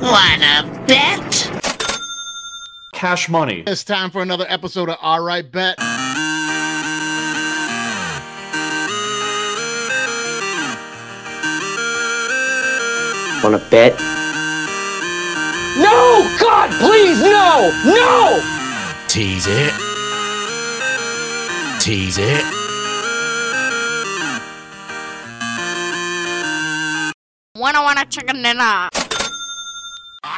Wanna bet? Cash money. It's time for another episode of Alright Bet. Want to bet? No! God, please, no! No! Tease it. Tease it. Wanna wanna chicken dinner.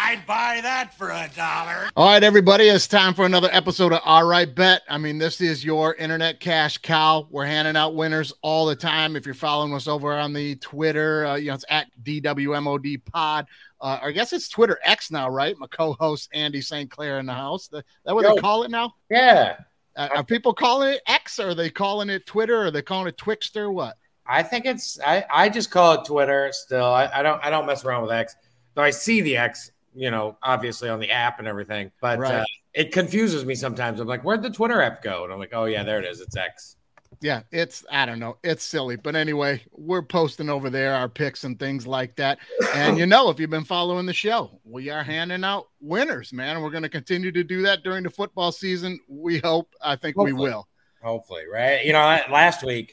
I'd buy that for a dollar. All right, everybody, it's time for another episode of Alright Bet. I mean, this is your internet cash cow. We're handing out winners all the time. If you're following us over on the Twitter, uh, you know, it's at DWMOD Pod. Uh, I guess it's Twitter X now, right? My co-host Andy St. Clair in the house. The, that what Yo. they call it now? Yeah, Uh, are people calling it X? Or are they calling it Twitter? Or are they calling it Twixter? What? I think it's. I, I just call it Twitter. Still, I, I don't. I don't mess around with X. Though I see the X, you know, obviously on the app and everything. But Right. uh, it confuses me sometimes. I'm like, where'd the Twitter app go? And I'm like, oh yeah, there it is. It's X. yeah, it's I don't know, it's silly, but anyway, we're posting over there our picks and things like that. And you know, if you've been following the show, we are handing out winners, man. And we're going to continue to do that during the football season. We hope. I think we will. Hopefully, right? You know, last week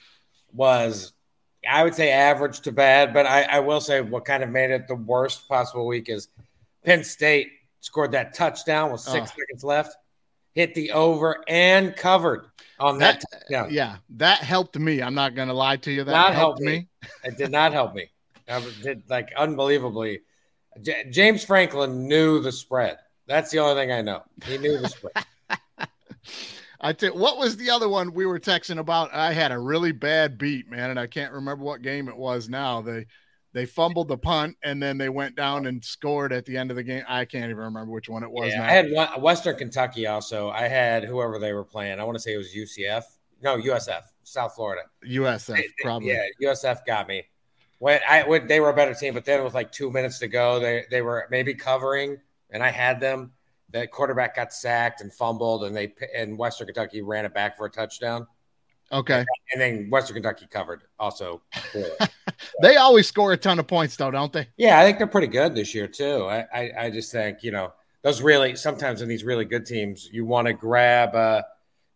was, I would say, average to bad, but I, I will say what kind of made it the worst possible week is Penn State scored that touchdown with six Oh. seconds left, hit the over and covered on that. That touchdown. yeah, that helped me. I'm not going to lie to you. That Not helped me. me. It did not help me. I did like unbelievably. J- James Franklin knew the spread. That's the only thing I know. He knew the spread. I tell what was the other one we were texting about? I had a really bad beat, man, and I can't remember what game it was now. They they fumbled the punt and then they went down and scored at the end of the game. I can't even remember which one it was Yeah, now. I had one, Western Kentucky also. I had whoever they were playing. I want to say it was UCF. No, USF, South Florida. USF they- probably. Yeah, USF got me. When I when they were a better team, but then with like two minutes to go, they they were maybe covering, and I had them. The quarterback got sacked and fumbled, and they and Western Kentucky ran it back for a touchdown, Okay. and then Western Kentucky covered also. They always score a ton of points though, don't they? Yeah, I think they're pretty good this year too. I, I, I just think you know those really sometimes in these really good teams you want to grab, uh,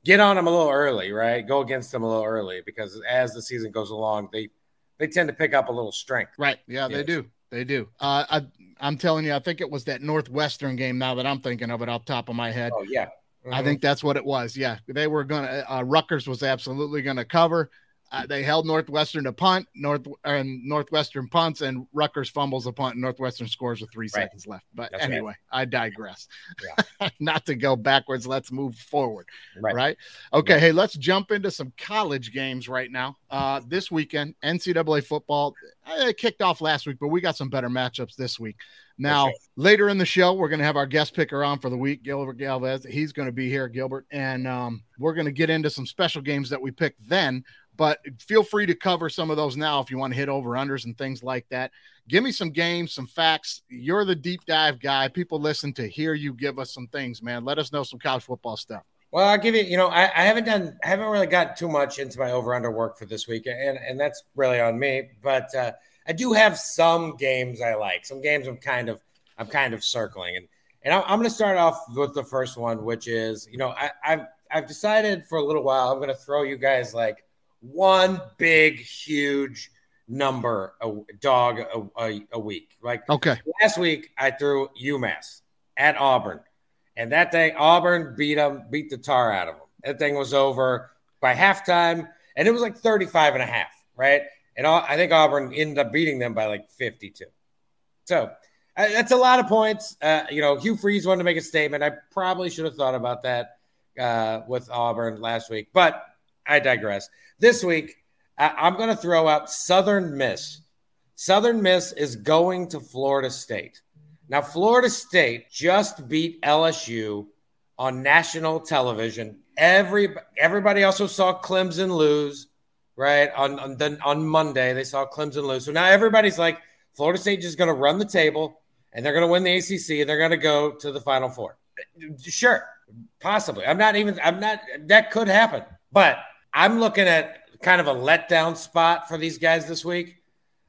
get on them a little early, right? Go against them a little early because as the season goes along, they they tend to pick up a little strength. Right. Yeah, they do. They do. Uh, I, I'm telling you, I think it was that Northwestern game. Now that I'm thinking of it off the top of my head, Oh yeah, I think that's what it was. Yeah, they were gonna. Uh, Rutgers was absolutely gonna cover. Uh, they held Northwestern to punt, North and Northwestern punts, and Rutgers fumbles a punt, and Northwestern scores with three Right. seconds left. But That's right. anyway, I digress. Not to go backwards, let's move forward. right. Right. Okay. Hey, let's jump into some college games right now. Uh, this weekend, NCAA football uh, it kicked off last week, but we got some better matchups this week. Now, sure. later in the show, we're going to have our guest picker on for the week, Gilbert Galvan. He's going to be here, Gilbert, and um, we're going to get into some special games that we picked then. But feel free to cover some of those now if you want to hit over unders and things like that. Give me some games, some facts. You're the deep dive guy. People listen to hear you give us some things, man. Let us know some college football stuff. Well, I'll give you. You know, I, I haven't done, I haven't really got too much into my over under work for this week, and and that's really on me. But uh, I do have some games I like. Some games I'm kind of, I'm kind of circling, and and I'm, I'm going to start off with the first one, which is, you know, I, I've I've decided for a little while I'm going to throw you guys like one big, huge number a dog a, a, a week. Like Okay. last week, I threw UMass at Auburn, and that day Auburn beat them, beat the tar out of them. That thing was over by halftime, and it was like 35 and a half, right? And I think Auburn ended up beating them by like 52. So uh, that's a lot of points. Uh, you know, Hugh Freeze wanted to make a statement. I probably should have thought about that uh, with Auburn last week, but I digress. This week, I- I'm going to throw out Southern Miss. Southern Miss is going to Florida State. Now, Florida State just beat LSU on national television. Every everybody also saw Clemson lose, right? On on, the, on Monday, they saw Clemson lose. So now everybody's like, Florida State just going to run the table and they're going to win the ACC and they're going to go to the Final Four. Sure, possibly. I'm not even. I'm not. That could happen, but I'm looking at kind of a letdown spot for these guys this week.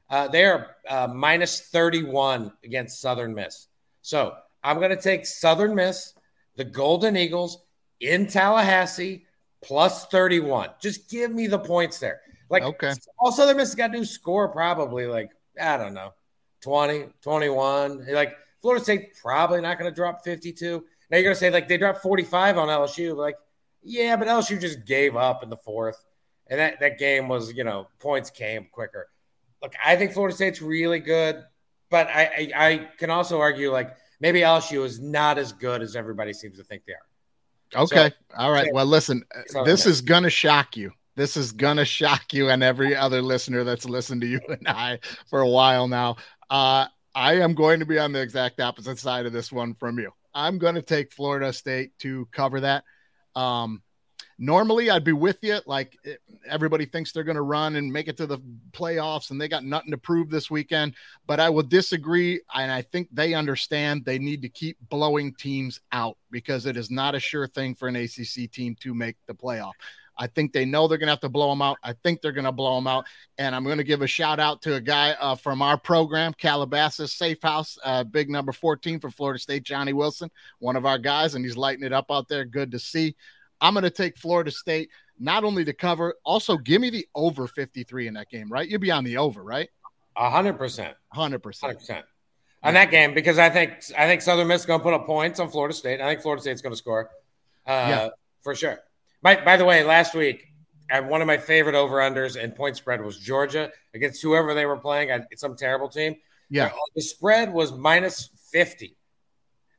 Uh, they are uh, minus 31 against Southern Miss. So I'm going to take Southern Miss, the Golden Eagles in Tallahassee, plus 31. Just give me the points there. Like, Okay. all Southern Miss got to do score probably like, I don't know, 20, 21. Like, Florida State probably not going to drop 52. Now you're going to say, like, they dropped 45 on LSU. Like, yeah, but LSU just gave up in the fourth. And that, that game was, you know, points came quicker. Look, I think Florida State's really good, but I, I, I can also argue, like, maybe LSU is not as good as everybody seems to think they are. Okay. All right. so- Well, listen, uh, this is going to shock you. This is going to shock you and every other listener that's listened to you and I for a while now. Uh, I am going to be on the exact opposite side of this one from you. I'm going to take Florida State to cover that. Um, normally, I'd be with you. Like everybody thinks they're going to run and make it to the playoffs, and they got nothing to prove this weekend. But I will disagree, and I think they understand they need to keep blowing teams out because it is not a sure thing for an ACC team to make the playoff. I think they know they're going to have to blow them out. I think they're going to blow them out. And I'm going to give a shout out to a guy uh, from our program, Calabasas Safe House, uh, big number 14 for Florida State, Johnny Wilson, one of our guys, and he's lighting it up out there. Good to see. I'm going to take Florida State not only to cover, also give me the over 53 in that game, right? You'll be on the over, right? A hundred percent. 100%. Hundred percent on that game because I think I think Southern Miss is going to put up points on Florida State. I think Florida State's going to score, uh, Yeah. for sure. By, by the way, last week, I, one of my favorite over unders and point spread was Georgia against whoever they were playing. I, some terrible team. Yeah. the spread was minus fifty.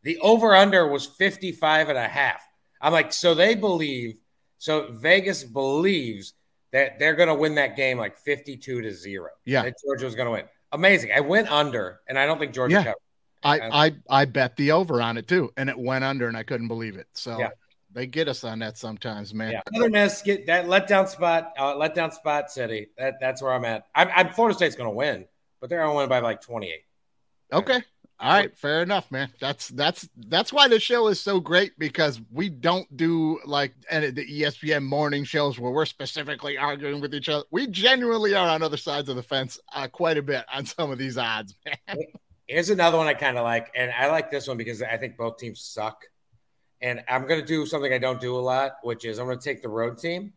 The over under was 55 and a half. I'm like, so they believe, so Vegas believes that they're going to win that game like 52 to zero. Yeah. That Georgia was going to win. Amazing. I went under, and I don't think Georgia Yeah. covered. I, I I bet the over on it too, and it went under, and I couldn't believe it. So Yeah. they get us on that sometimes, man. Yeah. Southern Miss get that letdown spot, uh, letdown spot city. That that's where I'm at. I'm, I'm Florida State's going to win, but they're going to win by like 28. Okay. All right, fair enough, man. That's that's that's why the show is so great because we don't do like any the ESPN morning shows where we're specifically arguing with each other. We genuinely are on other sides of the fence uh, quite a bit on some of these odds, man. Here's another one I kind of like, and I like this one because I think both teams suck. And I'm going to do something I don't do a lot, which is I'm going to take the road team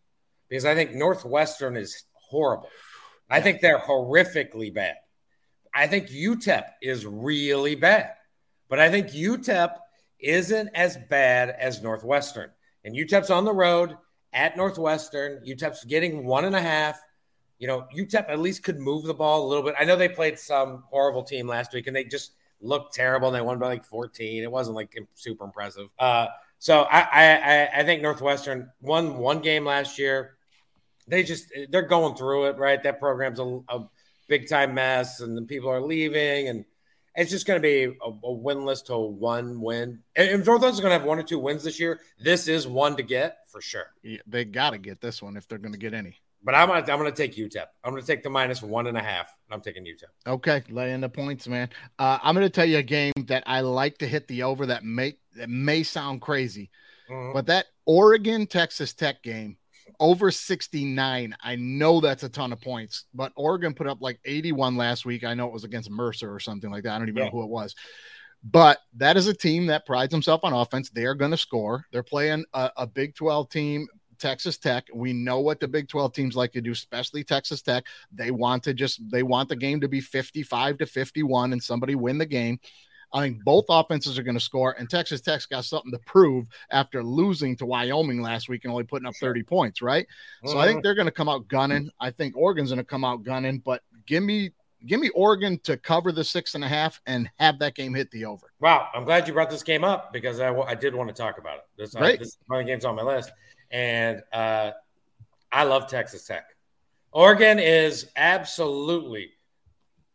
because I think Northwestern is horrible. I think they're horrifically bad. I think UTEP is really bad, but I think UTEP isn't as bad as Northwestern. And UTEP's on the road at Northwestern. UTEP's getting one and a half. You know, UTEP at least could move the ball a little bit. I know they played some horrible team last week and they just looked terrible and they won by like 14. It wasn't like super impressive. Uh, so I, I, I- think Northwestern won one game last year. They just they're going through it, right? That program's a, a big time mess, and then people are leaving, and it's just going to be a, a winless to one win. And if Northwestern's going to have one or two wins this year, this is one to get for sure. Yeah, They got to get this one if they're going to get any. But I'm gonna I'm gonna take UTEP. I'm gonna take the minus one and a half. I'm taking UTEP. Okay, lay in the points, man. Uh, I'm going to tell you a game that I like to hit the over that may that may sound crazy, Mhm. but that Oregon Texas Tech game over 69. I know that's a ton of points, but Oregon put up like 81 last week. I know it was against Mercer or something like that. I don't even Yeah. know who it was. But that is a team that prides themselves on offense. They are going to score. They're playing a, a Big 12 team, Texas Tech. We know what the Big 12 teams like to do, especially Texas Tech. They want to just they want the game to be 55 to 51 and somebody win the game. I think both offenses are going to score, and Texas Tech's got something to prove after losing to Wyoming last week and only putting up 30 points, right? So I think they're going to come out gunning. I think Oregon's going to come out gunning, but give me give me Oregon to cover the six and a half and have that game hit the over. Wow, I'm glad you brought this game up because I, I did want to talk about it. This, uh, Great. this is one of the games on my list, and uh, I love Texas Tech. Oregon is absolutely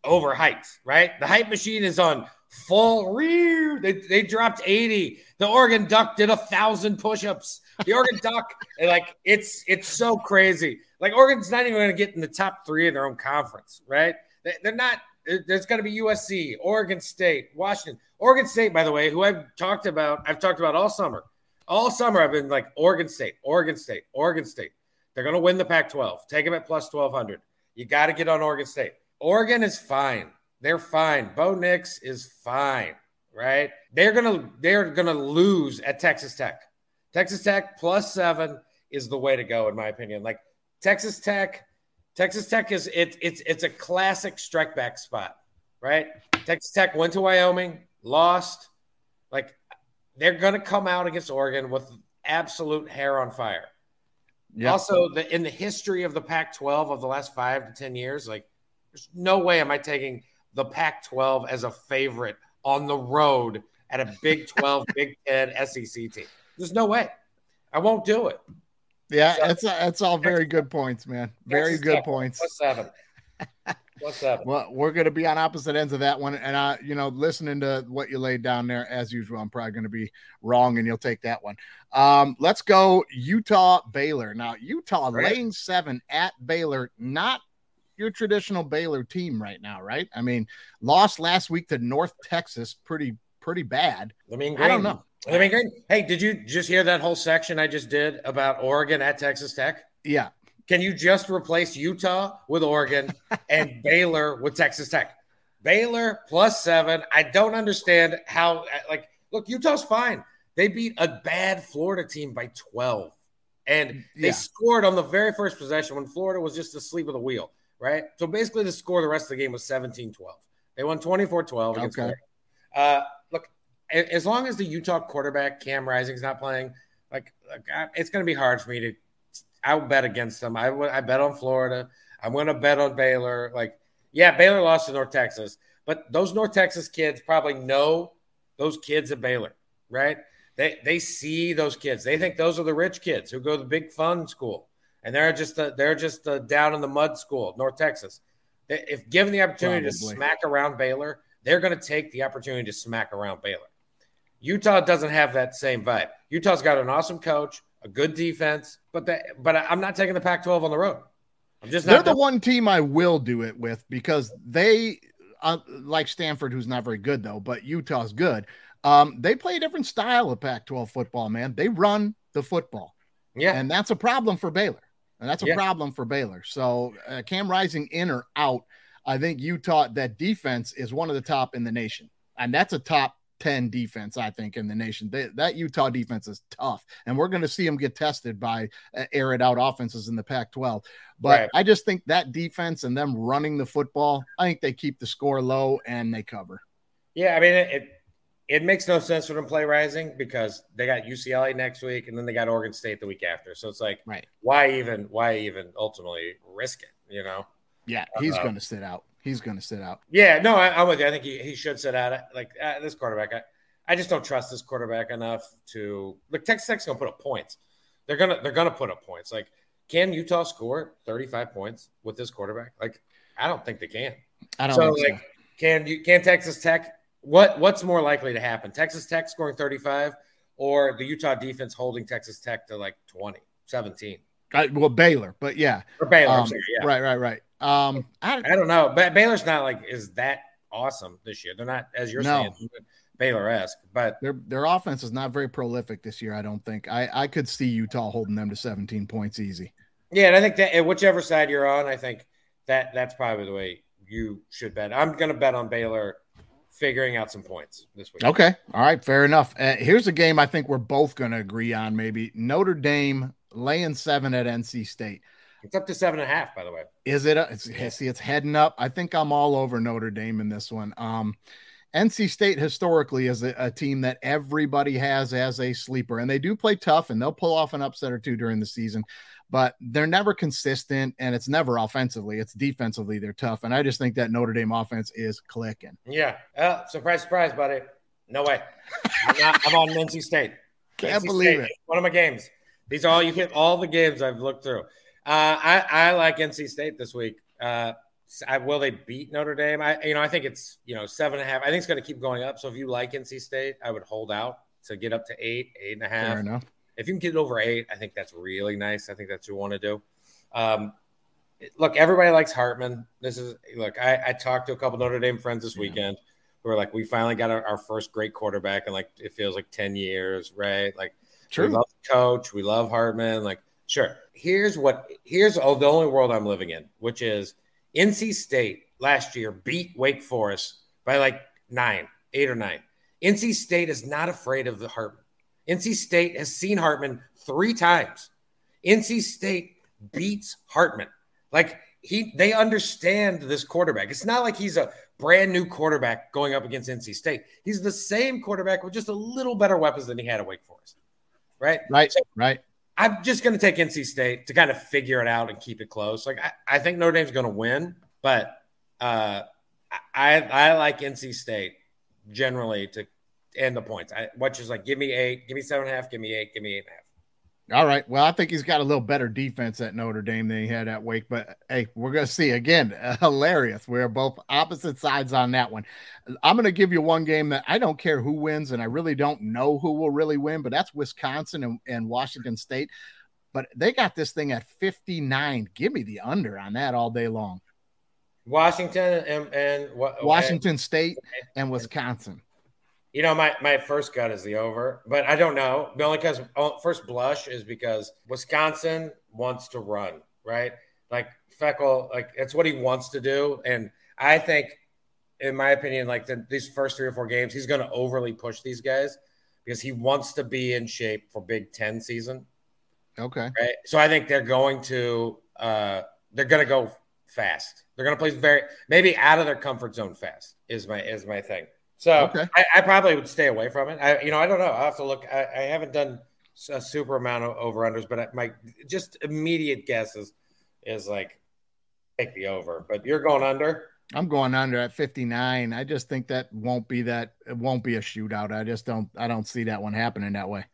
overhyped, right? The hype machine is on full rear. They, they dropped 80. The Oregon Duck did a thousand push-ups. The Oregon Duck, like it's it's so crazy. Like Oregon's not even going to get in the top three in their own conference, right? They, they're not. There's going to be USC, Oregon State, Washington, Oregon State. By the way, who I've talked about, I've talked about all summer. All summer, I've been like Oregon State, Oregon State, Oregon State. They're going to win the Pac-12. Take them at plus 1200. You got to get on Oregon State. Oregon is fine. They're fine. Bo Nix is fine. right? They're gonna they're gonna lose at Texas Tech. Texas Tech plus seven is the way to go, in my opinion. Like Texas Tech, Texas Tech is it, it's it's a classic strike back spot, right? Texas Tech went to Wyoming, lost. Like they're gonna come out against Oregon with absolute hair on fire. Yeah. Also, the in the history of the Pac-12 of the last five to ten years, like there's no way am I taking the Pac-12 as a favorite on the road at a Big 12, Big 10 SEC team. There's no way. I won't do it. Yeah, it's it's all very good points, man. Very good Tech, points. Plus seven. Plus seven. Well, we're going to be on opposite ends of that one, and I, you know, listening to what you laid down there, as usual, I'm probably going to be wrong, and you'll take that one. Um, let's go Utah Baylor. Now, Utah Right. laying seven at Baylor, not your traditional Baylor team right now, right? I mean, lost last week to North Texas, pretty pretty bad. I mean, I don't know. Let me green. Hey, did you just hear that whole section I just did about Oregon at Texas Tech? Yeah, Can you just replace Utah with Oregon and Baylor with Texas Tech? Baylor plus seven. I don't understand how, like, look, Utah's fine. They beat a bad Florida team by 12. And they Yeah. scored on the very first possession when Florida was just asleep at the wheel, right? So basically, the score the rest of the game was 17 12. They won 24 12 Okay. Uh, look, as long as the Utah quarterback, Cam Rising, is not playing, like, like I- it's going to be hard for me to I'll bet against them. I I bet on Florida. I'm going to bet on Baylor. Like, yeah, Baylor lost to North Texas, but those North Texas kids probably know those kids at Baylor, right? They they see those kids. They think those are the rich kids who go to the big fun school, and they're just a, they're just a down in the mud school, North Texas. They- If given the opportunity to smack around Baylor, they're going to take the opportunity to smack around Baylor. Utah doesn't have that same vibe. Utah's got an awesome coach, a good defense, but that but I'm not taking the Pac-12 on the road. I'm just they're the one team I will do it with because they, uh, like Stanford, who's not very good though, but Utah's good. Um, they play a different style of Pac-12 football, man. They run the football, yeah, and that's a problem for Baylor, and that's a Yeah. problem for Baylor. So uh, Cam Rising in or out, I think Utah that defense is one of the top in the nation, and that's a top. 10 defense, I think, in the nation. They, that Utah defense is tough, and we're going to see them get tested by uh, air it out offenses in the Pac 12. But Right. I just think that defense and them running the football, I think they keep the score low and they cover. yeah. I mean, it, it makes no sense for them to play Rising because they got UCLA next week and then they got Oregon State the week after. So it's like, Right. why even why even ultimately risk it? You know? Yeah, he's Uh-oh. going to sit out. He's going to sit out. Yeah, no, I, I'm with you. I think he, he should sit out. Like uh, this quarterback, I, I just don't trust this quarterback enough to look. Texas Tech's gonna put up points. They're gonna they're gonna put up points. Like, can Utah score 35 points with this quarterback? Like, I don't think they can. I don't So think so. like, can you can Texas Tech? What what's more likely to happen? Texas Tech scoring 35 or the Utah defense holding Texas Tech to like 20, 17? I, well, Baylor, but yeah. Or Baylor, Um, sorry, yeah. Right, right, right. Um, I, I don't know. But Baylor's not like is that awesome this year. They're not as you're No. saying Baylor esque, but their their offense is not very prolific this year. I don't think. I I could see Utah holding them to 17 points easy. yeah, and I think that whichever side you're on, I think that that's probably the way you should bet. I'm going to bet on Baylor figuring out some points this week. Okay, all right, fair enough. Uh, here's a game I think we're both going to agree on. Maybe Notre Dame laying seven at NC State. It's up to seven and a half, by the way. Is it? A, it's, see, it's heading up. I think I'm all over Notre Dame in this one. Um, NC State historically is a, a team that everybody has as a sleeper, and they do play tough, and they'll pull off an upset or two during the season, but they're never consistent, and it's never offensively. It's defensively they're tough, and I just think that Notre Dame offense is clicking. Yeah. Uh, surprise, surprise, buddy. No way. I'm, not, I'm on NC State. Can't NC believe State, it. One of my games. These are all you get. All the games I've looked through. Uh, I I like NC State this week. Uh, I, will they beat Notre Dame? I you know I think it's you know seven and a half. I think it's going to keep going up. So if you like NC State, I would hold out to get up to eight, eight and a half. Fair enough. If you can get it over eight, I think that's really nice. I think that's what you want to do. Um, look, everybody likes Hartman. This is look. I, I talked to a couple Notre Dame friends this Yeah. weekend who are like, we finally got our, our first great quarterback in like it feels like ten years, right? Like we love the coach, we love Hartman. Like, sure. Here's what here's oh, the only world I'm living in, which is NC State last year beat Wake Forest by like nine, eight or nine. NC State is not afraid of the Hartman. NC State has seen Hartman three times. NC State beats Hartman. Like he they understand this quarterback. It's not like he's a brand new quarterback going up against NC State. He's the same quarterback with just a little better weapons than he had at Wake Forest. Right? Right, So right. I'm just going to take NC State to kind of figure it out and keep it close. Like I, I think Notre Dame's going to win, but uh, I I like NC State generally to end the points. I which is like give me eight, give me seven and a half, give me eight, give me eight and a half. All right. Well, I think he's got a little better defense at Notre Dame than he had at Wake. But hey, we're going to see again. hilarious. We're both opposite sides on that one. I'm going to give you one game that I don't care who wins, and I really don't know who will really win, but that's Wisconsin and, and Washington State. But they got this thing at 59. Give me the under on that all day long. Washington and and what Washington State and Wisconsin. You know, my, my first gut is the over, but I don't know. The only because first blush is because Wisconsin wants to run, right? Like Fickell, like it's what he wants to do, and I think, in my opinion, like the, these first three or four games, he's going to overly push these guys because he wants to be in shape for Big Ten season, Okay. right? So I think they're going to uh they're going to go fast. They're going to play very maybe out of their comfort zone fast is my is my thing. So Okay. I, I probably would stay away from it. I, you know, I don't know. I have to look. I, I haven't done a super amount of over unders, but I, my just immediate guess is is like take the over. But you're going under. I'm going under at 59. I just think that won't be that it won't be a shootout. I just don't I don't see that one happening that way.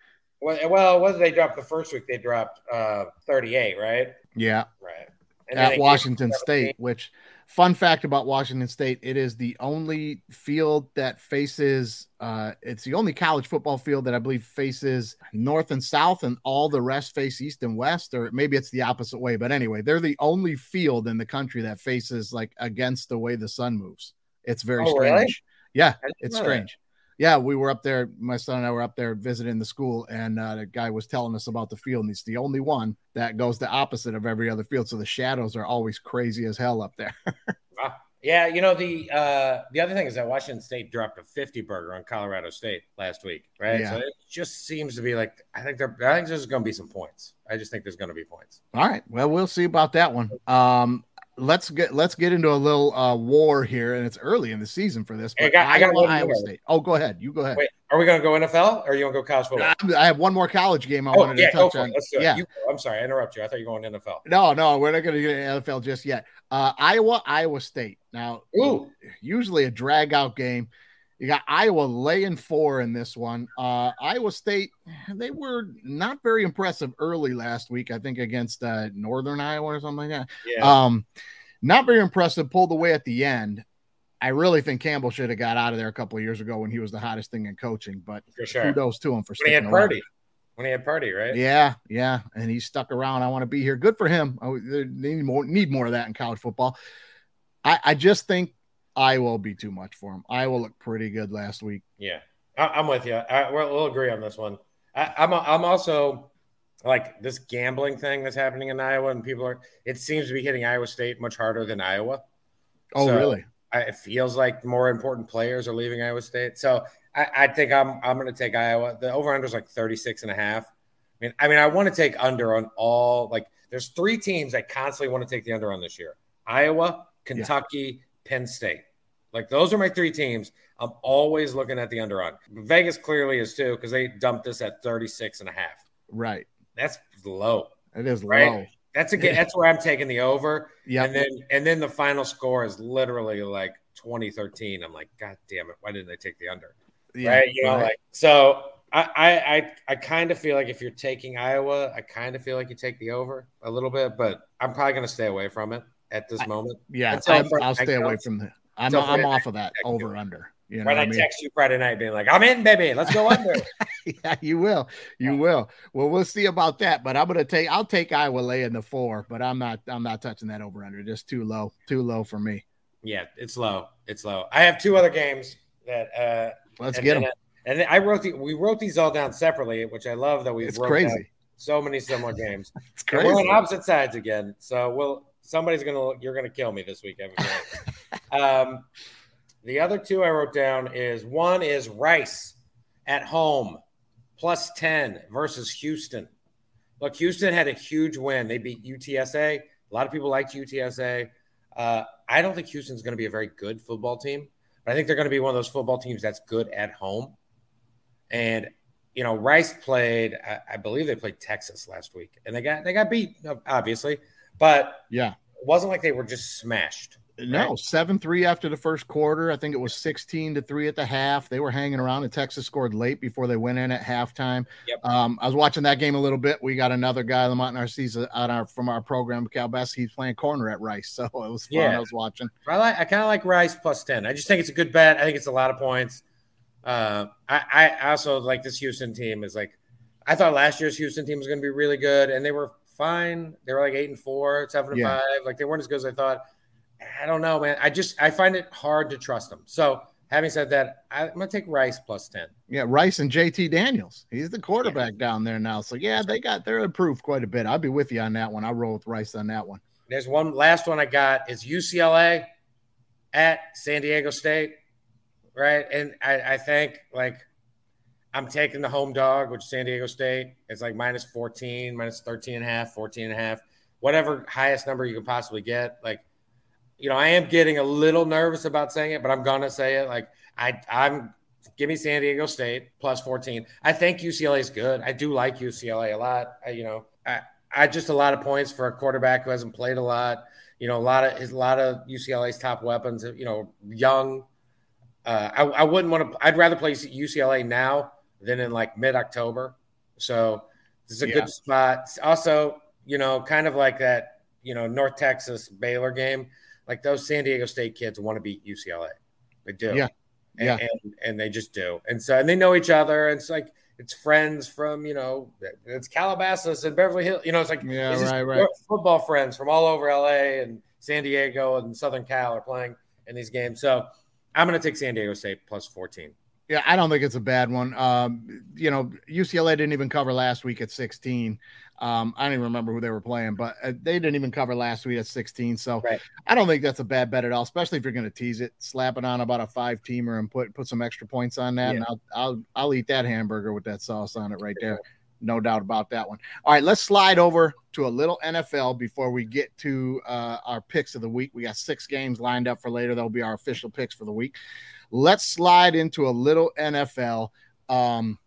Well, well, what did they drop the first week? They dropped uh 38, right? Yeah. Right. And at Washington State, which fun fact about Washington State, it is the only field that faces uh it's the only college football field that I believe faces north and south and all the rest face east and west or maybe it's the opposite way, but anyway, they're the only field in the country that faces like against the way the sun moves. It's very Oh, strange. really? Yeah, it's strange. that. Yeah, we were up there. My son and I were up there visiting the school, and uh, the guy was telling us about the field. And it's the only one that goes the opposite of every other field. So the shadows are always crazy as hell up there. Wow. Yeah, you know the uh the other thing is that Washington State dropped a 50 burger on Colorado State last week, right? Yeah. So it just seems to be like I think there I think there's going to be some points. I just think there's going to be points. All right. Well, we'll see about that one. Um, let's get let's get into a little uh, war here, and it's early in the season for this. I got- I got Iowa. State. Oh, go ahead. You go ahead. Wait, are we going to go NFL or are you going to go college football? I have one more college game I oh, wanted yeah, to touch on. Let's do it. Yeah. You, I'm sorry, I interrupt you. I thought you were going NFL. No, no, we're not going to get into NFL just yet. Uh, Iowa, Iowa State. Now, Ooh. usually a drag out game. You got Iowa laying four in this one. Uh, Iowa State, they were not very impressive early last week, I think, against uh, Northern Iowa or something like that. Yeah. Um, not very impressive, pulled away at the end. I really think Campbell should have got out of there a couple of years ago when he was the hottest thing in coaching, but for sure. kudos to him for When he had sticking around. party. When he had party, right? Yeah, yeah, and he stuck around. I want to be here. Good for him. Oh, they need more need more of that in college football. I, I just think Iowa will be too much for him. Iowa looked pretty good last week. Yeah, I, I'm with you. I, we'll, we'll agree on this one. I, I'm I'm also like this gambling thing that's happening in Iowa, and people are. It seems to be hitting Iowa State much harder than Iowa. Oh, So, really? I, it feels like more important players are leaving Iowa State. So I, I think I'm I'm going to take Iowa. The over under is like 36 and a half. I mean, I mean, I want to take under on all like. There's three teams I constantly want to take the under on this year: Iowa, Kentucky, Penn State. Like those are my three teams. I'm always looking at the under on. Vegas clearly is too because they dumped this at 36 and a half. Right. That's low. It is Right. low. That's a that's where I'm taking the over. Yeah. And then and then the final score is literally like 2013. I'm like, God damn it, why didn't they take the under? Yeah. right? You know, right. like so I I I, I kind of feel like if you're taking Iowa, I kind of feel like you take the over a little bit, but I'm probably gonna stay away from it at this moment. yeah. I'll, I'll stay away from the. I'm, I'm Friday off of that I over it. under. You know When I I mean? text you Friday night being like, I'm in, baby, let's go under. yeah, you will. You will. Well, we'll see about that. But I'm gonna take. I'll take Iowa laying the four, but I'm not. I'm not touching that over under. Just too low. Too low for me. yeah, it's low. It's low. I have two other games that uh Let's and get them. And then I wrote the we wrote these all down separately, which I love that we It's crazy. so many similar games. It's And we're on opposite sides again. So we'll somebody's gonna you're gonna kill me this week. Um, The other two I wrote down is one is Rice at home plus 10 versus Houston. Look, Houston had a huge win. They beat UTSA. A lot of people liked UTSA. Uh, I don't think Houston's going to be a very good football team, but I think they're going to be one of those football teams that's good at home. And you know, Rice played. I, I believe they played Texas last week, and they got they got beat, obviously. But Yeah. it wasn't like they were just smashed. No, Right. seven three after the first quarter. I think it was sixteen to three at the half. They were hanging around, and Texas scored late before they went in at halftime. Yep. Um, I was watching that game a little bit. We got another guy, Lamont Narcisse, on our from our program, Cal Best. He's playing corner at Rice, so it was fun. Yeah. I was watching. I like. I kind of like Rice plus ten. I just think it's a good bet. I think it's a lot of points. Uh, I, I also like this Houston team. Is like, I thought last year's Houston team was going to be really good, and they were fine. They were like eight and four, seven and Yeah. five. Like they weren't as good as I thought. I don't know, man. I just I find it hard to trust them. So having said that, I, I'm gonna take Rice plus ten. Yeah, Rice and JT Daniels. He's the quarterback down there now. So yeah, they got they're improved quite a bit. I'll be with you on that one. I roll with Rice on that one. There's one last one I got is UCLA at San Diego State, right? And I, I think like I'm taking the home dog, which is San Diego State. It's like minus 14, minus 13 and a half, 14 and a half, whatever highest number you can possibly get. Like, you know, I am getting a little nervous about saying it, but I'm gonna say it. Like, I I'm give me San Diego State plus 14. I think UCLA is good. I do like UCLA a lot. I, you know, I I just a lot of points for a quarterback who hasn't played a lot. You know, a lot of his a lot of UCLA's top weapons. You know, young. Uh, I, I wouldn't want to. I'd rather play UCLA now than in like mid October. So this is a Yeah. good spot. Also, you know, kind of like that. You know, North Texas Baylor game. Like those San Diego State kids want to beat UCLA. They do. Yeah. And, Yeah. and and they just do. And so and they know each other. And it's like it's friends from you know it's Calabasas and Beverly Hills. You know, it's like Yeah, it's right, right. football friends from all over LA and San Diego and Southern Cal are playing in these games. So I'm going to take San Diego State plus 14. Yeah, I don't think it's a bad one. Um, you know, UCLA didn't even cover last week at 16. Um, I don't even remember who they were playing, but uh, they didn't even cover last week at 16. So Right. I don't think that's a bad bet at all, especially if you're going to tease it, slap it on about a five teamer and put put some extra points on that. And I'll I'll I'll eat that hamburger with that sauce on it right there. No doubt about that one. All right, let's slide over to a little NFL before we get to uh, our picks of the week. We got six games lined up for later. That'll be our official picks for the week. Let's slide into a little NFL. Um,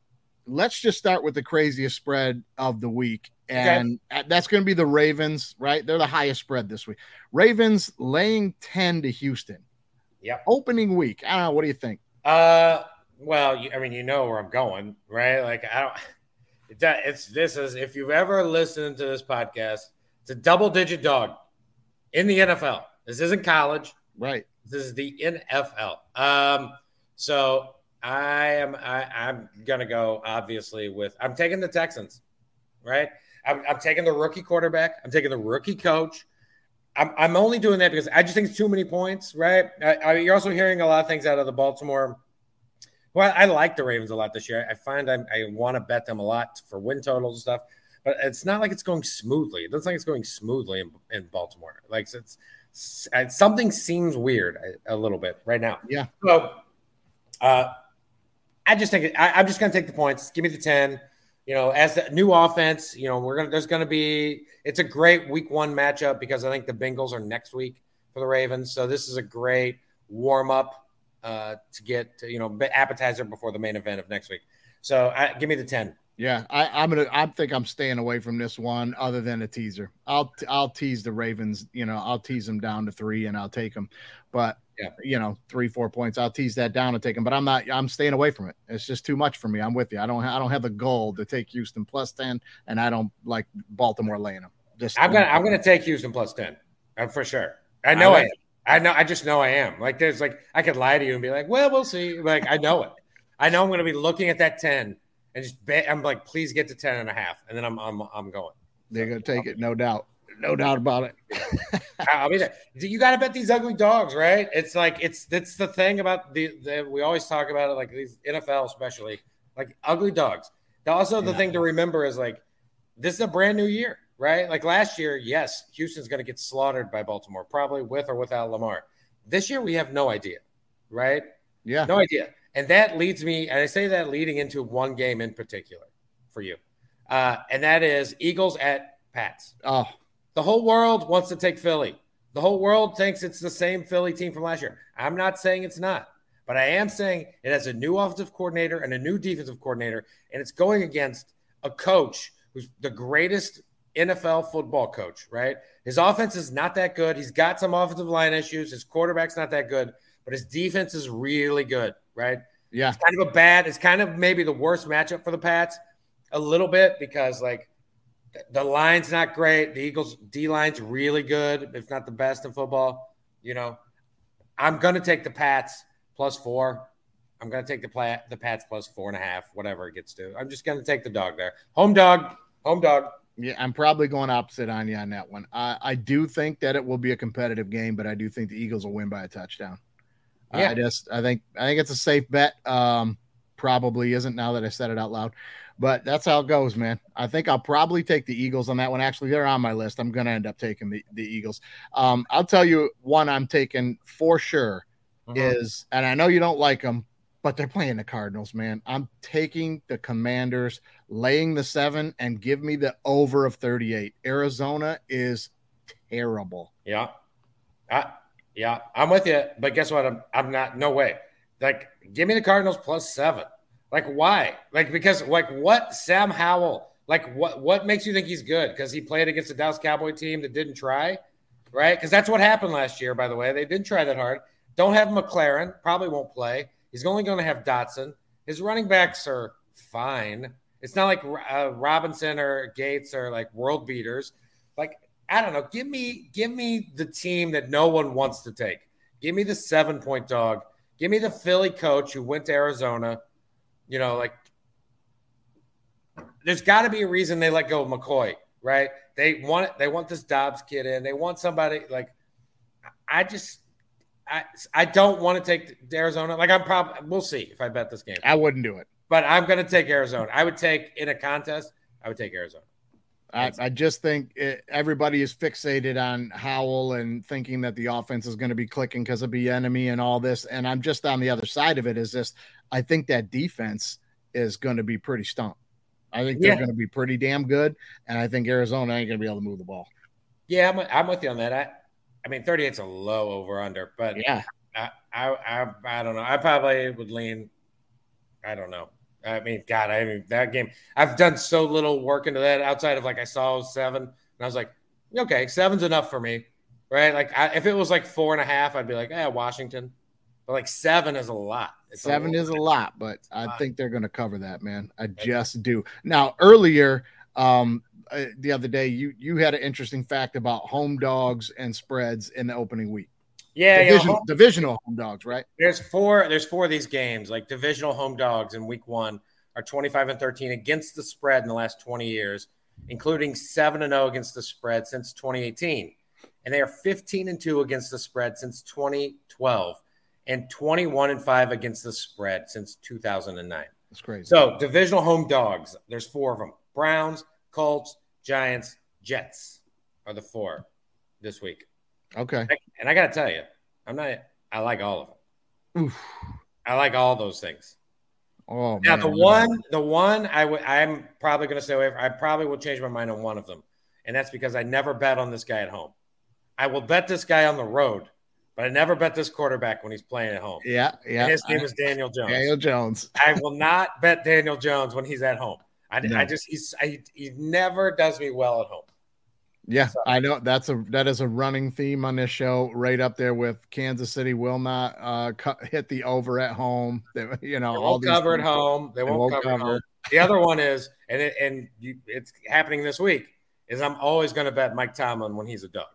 let's just start with the craziest spread of the week. And uh, that's going to be the Ravens, right? They're the highest spread this week. Ravens laying 10 to Houston. Yeah. Opening week. I don't know. What do you think? Uh, well, you, I mean, you know where I'm going, right? Like, I don't. It, it's this is if you've ever listened to this podcast, it's a double digit dog in the NFL. This isn't college. Right. This is the NFL. Um, so I am I, I'm gonna go obviously with I'm taking the Texans, right? I'm, I'm taking the rookie quarterback. I'm taking the rookie coach. I'm, I'm only doing that because I just think it's too many points, right? I, I, you're also hearing a lot of things out of the Baltimore. Well, I like the Ravens a lot this year. I find I'm, I want to bet them a lot for win totals and stuff, but it's not like it's going smoothly. It doesn't like it's going smoothly in, in Baltimore. Like it's, it's something seems weird a, a little bit right now. Yeah. So, uh, I just think I, I'm just going to take the points. Give me the ten. You know, as the new offense, you know, we're gonna there's going to be it's a great week one matchup because I think the Bengals are next week for the Ravens. So this is a great warm up uh, to get you know appetizer before the main event of next week. So I, give me the ten. Yeah, I, I'm gonna. I think I'm staying away from this one, other than a teaser. I'll I'll tease the Ravens. You know, I'll tease them down to three, and I'll take them. But Yeah. you know, three four points. I'll tease that down and take them. But I'm not. I'm staying away from it. It's just too much for me. I'm with you. I don't. I don't have the goal to take Houston plus ten, and I don't like Baltimore laying them. Just I'm gonna I'm gonna take Houston plus ten uh, for sure. I know I, like am. I know I just know I am. Like there's like I could lie to you and be like, well, we'll see. Like I know it. I know I'm gonna be looking at that ten and just bet. I'm like, please get to 10 and a half, and then I'm I'm I'm going. They're gonna take it, no doubt. No doubt about it. I'll be there. You got to bet these ugly dogs, right? It's like it's that's the thing about the, the we always talk about it, like these NFL especially, like ugly dogs. Also, the Yeah. thing to remember is like this is a brand new year, right? Like last year, yes, Houston's going to get slaughtered by Baltimore, probably with or without Lamar. This year, we have no idea. right? Yeah. No idea. And that leads me, and I say that leading into one game in particular for you, uh, and that is Eagles at Pats. Oh, The whole world wants to take Philly. The whole world thinks it's the same Philly team from last year. I'm not saying it's not, but I am saying it has a new offensive coordinator and a new defensive coordinator, and it's going against a coach who's the greatest NFL football coach, right? His offense is not that good. He's got some offensive line issues. His quarterback's not that good, but his defense is really good, right? yeah. It's kind of a bad, it's kind of maybe the worst matchup for the Pats a little bit because, like, the line's not great. The Eagles' D line's really good, if not the best in football. You know, I'm going to take the Pats plus four. I'm going to take the pla- the Pats plus four and a half, whatever it gets to. I'm just going to take the dog there. Home dog, home dog. Yeah, I'm probably going opposite on you on that one. I, I do think that it will be a competitive game, but I do think the Eagles will win by a touchdown. Yeah. I just I think I think it's a safe bet. Um, probably isn't now that I said it out loud, but that's how it goes, man. I think I'll probably take the Eagles on that one. Actually, they're on my list. I'm gonna end up taking the, the Eagles. Um, I'll tell you one I'm taking for sure is, and I know you don't like them, but they're playing the Cardinals, man. I'm taking the Commanders, laying the seven, and give me the over of 38. Arizona is terrible. Yeah. I, yeah, I'm with you. But guess what? I'm, I'm not, no way. Like, give me the Cardinals plus seven. Like, why? Like, because, like, what? Sam Howell, like, what What makes you think he's good? Because he played against the Dallas Cowboy team that didn't try, right? Because that's what happened last year, by the way. They didn't try that hard. Don't have McLaurin, probably won't play. He's only going to have Dotson. His running backs are fine. It's not like uh, Robinson or Gates are like world beaters. Like, I don't know. Give me give me the team that no one wants to take. Give me the seven point dog. Give me the Philly coach who went to Arizona. You know, like there's got to be a reason they let go of McCoy, right? They want they want this Dobbs kid in. They want somebody like I just I I don't want to take Arizona. Like I'm probably we'll see if I bet this game, I wouldn't do it. but I'm going to take Arizona. I would take in a contest. I would take Arizona. I, I just think it, everybody is fixated on Howell and thinking that the offense is going to be clicking because of Bieniemy and all this. And I'm just on the other side of it. Is just I think that defense is going to be pretty stumped. I think they're Yeah. going to be pretty damn good, and I think Arizona ain't going to be able to move the ball. Yeah, I'm, I'm with you on that. I, I mean, 38's a low over under, but Yeah, I, I, I, I don't know. I probably would lean. I don't know. I mean, God, I mean that game. I've done so little work into that outside of like I saw seven, and I was like, okay, seven's enough for me, right? Like I, if it was like four and a half, I'd be like, yeah, Washington. But like seven is a lot. It's seven lot. is a lot, but I think they're going to cover that, man. I just do. Now, earlier, um, uh, the other day, you you had an interesting fact about home dogs and spreads in the opening week. yeah. you know, Division, divisional home dogs, right? There's four. There's four of these games, like divisional home dogs in week one are 25 and 13 against the spread in the last 20 years, including seven and 0 against the spread since 2018, and they are 15 and two against the spread since 2012, and 21 and five against the spread since 2009. That's crazy. So divisional home dogs. There's four of them: Browns, Colts, Giants, Jets are the four this week. okay. And I got to tell you, I'm not. I like all of them. Oof. I like all those things. Oh, Now man. the one, the one I would, I'm probably going to stay away from. I probably will change my mind on one of them, and that's because I never bet on this guy at home. I will bet this guy on the road, but I never bet this quarterback when he's playing at home. Yeah, yeah. And his name is Daniel Jones. Daniel Jones. I will not bet Daniel Jones when he's at home. I, No. I just he's I, he never does me well at home. Yeah, I know that's a that is a running theme on this show, right up there with Kansas City will not uh cut, hit the over at home. They, you know, They all cover at home. They, won't, won't cover, at cover. home. The other one is, and it, and you, it's happening this week. Is I'm always going to bet Mike Tomlin when he's a dog.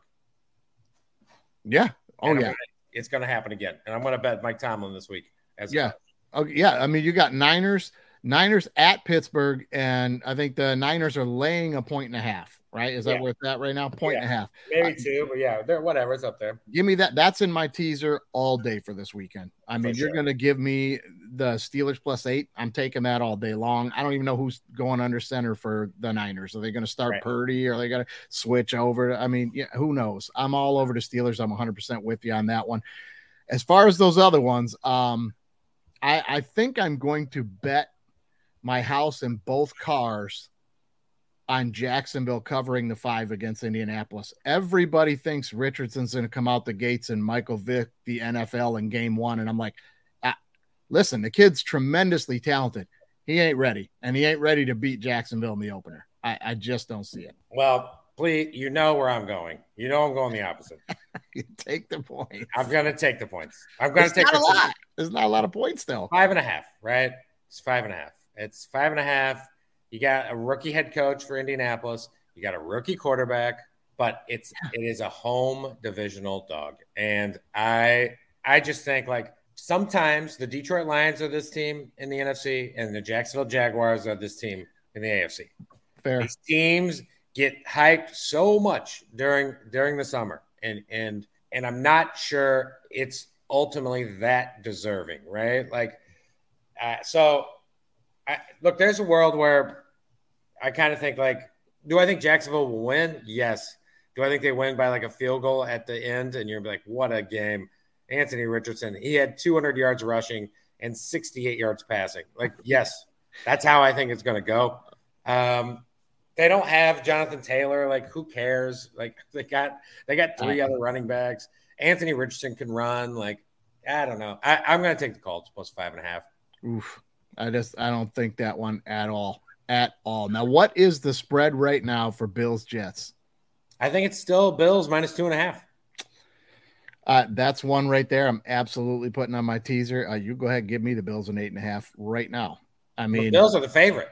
Yeah. Oh And yeah. gonna- it's going to happen again, and I'm going to bet Mike Tomlin this week. As Yeah. Okay, yeah. I mean, you got Niners, Niners at Pittsburgh, and I think the Niners are laying a point and a half. Right? Is that Yeah. where it's at right now? Point and a half. maybe two, but yeah, they're whatever. It's up there. Give me that. That's in my teaser all day for this weekend. I mean, you're sure. going to give me the Steelers plus eight. I'm taking that all day long. I don't even know who's going under center for the Niners. Are they going to start Right. Purdy? Or are they going to switch over? I mean, yeah, who knows? I'm all over the Steelers. I'm 100% with you on that one. as far as those other ones, um, I, I think I'm going to bet my house and both cars on Jacksonville covering the five against Indianapolis. Everybody thinks Richardson's going to come out the gates and Michael Vick the NFL in game one. And I'm like, ah, listen, the kid's tremendously talented. He ain't ready, and he ain't ready to beat Jacksonville in the opener. I, I just don't see it. Well, please, you know where I'm going. You know I'm going the opposite. You take the point. I'm going to take the points. I'm going to take not a lot. There's not a lot of points though. five and a half, right? It's five and a half. It's five and a half. You got a rookie head coach for Indianapolis. You got a rookie quarterback, but it's it is a home divisional dog, and I I just think like sometimes the Detroit Lions are this team in the NFC, and the Jacksonville Jaguars are this team in the AFC. Fair. These teams get hyped so much during during the summer, and and and I'm not sure it's ultimately that deserving, right? Like, uh, so I, look, there's a world where I kind of think like, do I think Jacksonville will win? Yes. Do I think they win by like a field goal at the end? And you're like, what a game! Anthony Richardson, he had 200 yards rushing and 68 yards passing. Like, yes, that's how I think it's going to go. Um, they don't have Jonathan Taylor. Like, who cares? Like, they got they got three other running backs. Anthony Richardson can run. Like, I don't know. I, I'm going to take the Colts plus five and a half. Oof. I just I don't think that one at all. At all. Now, what is the spread right now for Bills Jets? I think it's still Bills minus two and a half. Uh, that's one right there. I'm absolutely putting on my teaser. Uh, you go ahead, and give me the Bills an eight and a half right now. I The mean, Bills are the favorite.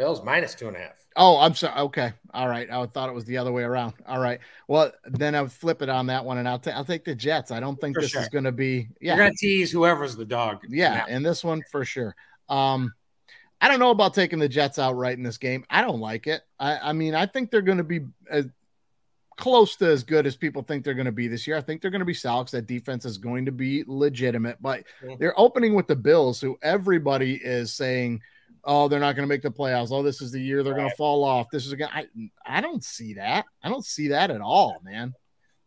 Bills minus two and a half. oh, I'm sorry. Okay, all right. I thought it was the other way around. All right. Well, then I'll flip it on that one, and I'll ta- I'll take the Jets. I don't think For this sure. is going to be. Yeah, You're going to tease whoever's the dog. Yeah, and this one for sure. Um, I don't know about taking the Jets outright in this game. I don't like it. I, I mean, I think they're going to be as close to as good as people think they're going to be this year. I think they're going to be solid 'cause that defense is going to be legitimate. But Mhm. they're opening with the Bills, who everybody is saying, "Oh, they're not going to make the playoffs. Oh, this is the year they're going to fall off. This is again." I I don't see that. I don't see that at all, man.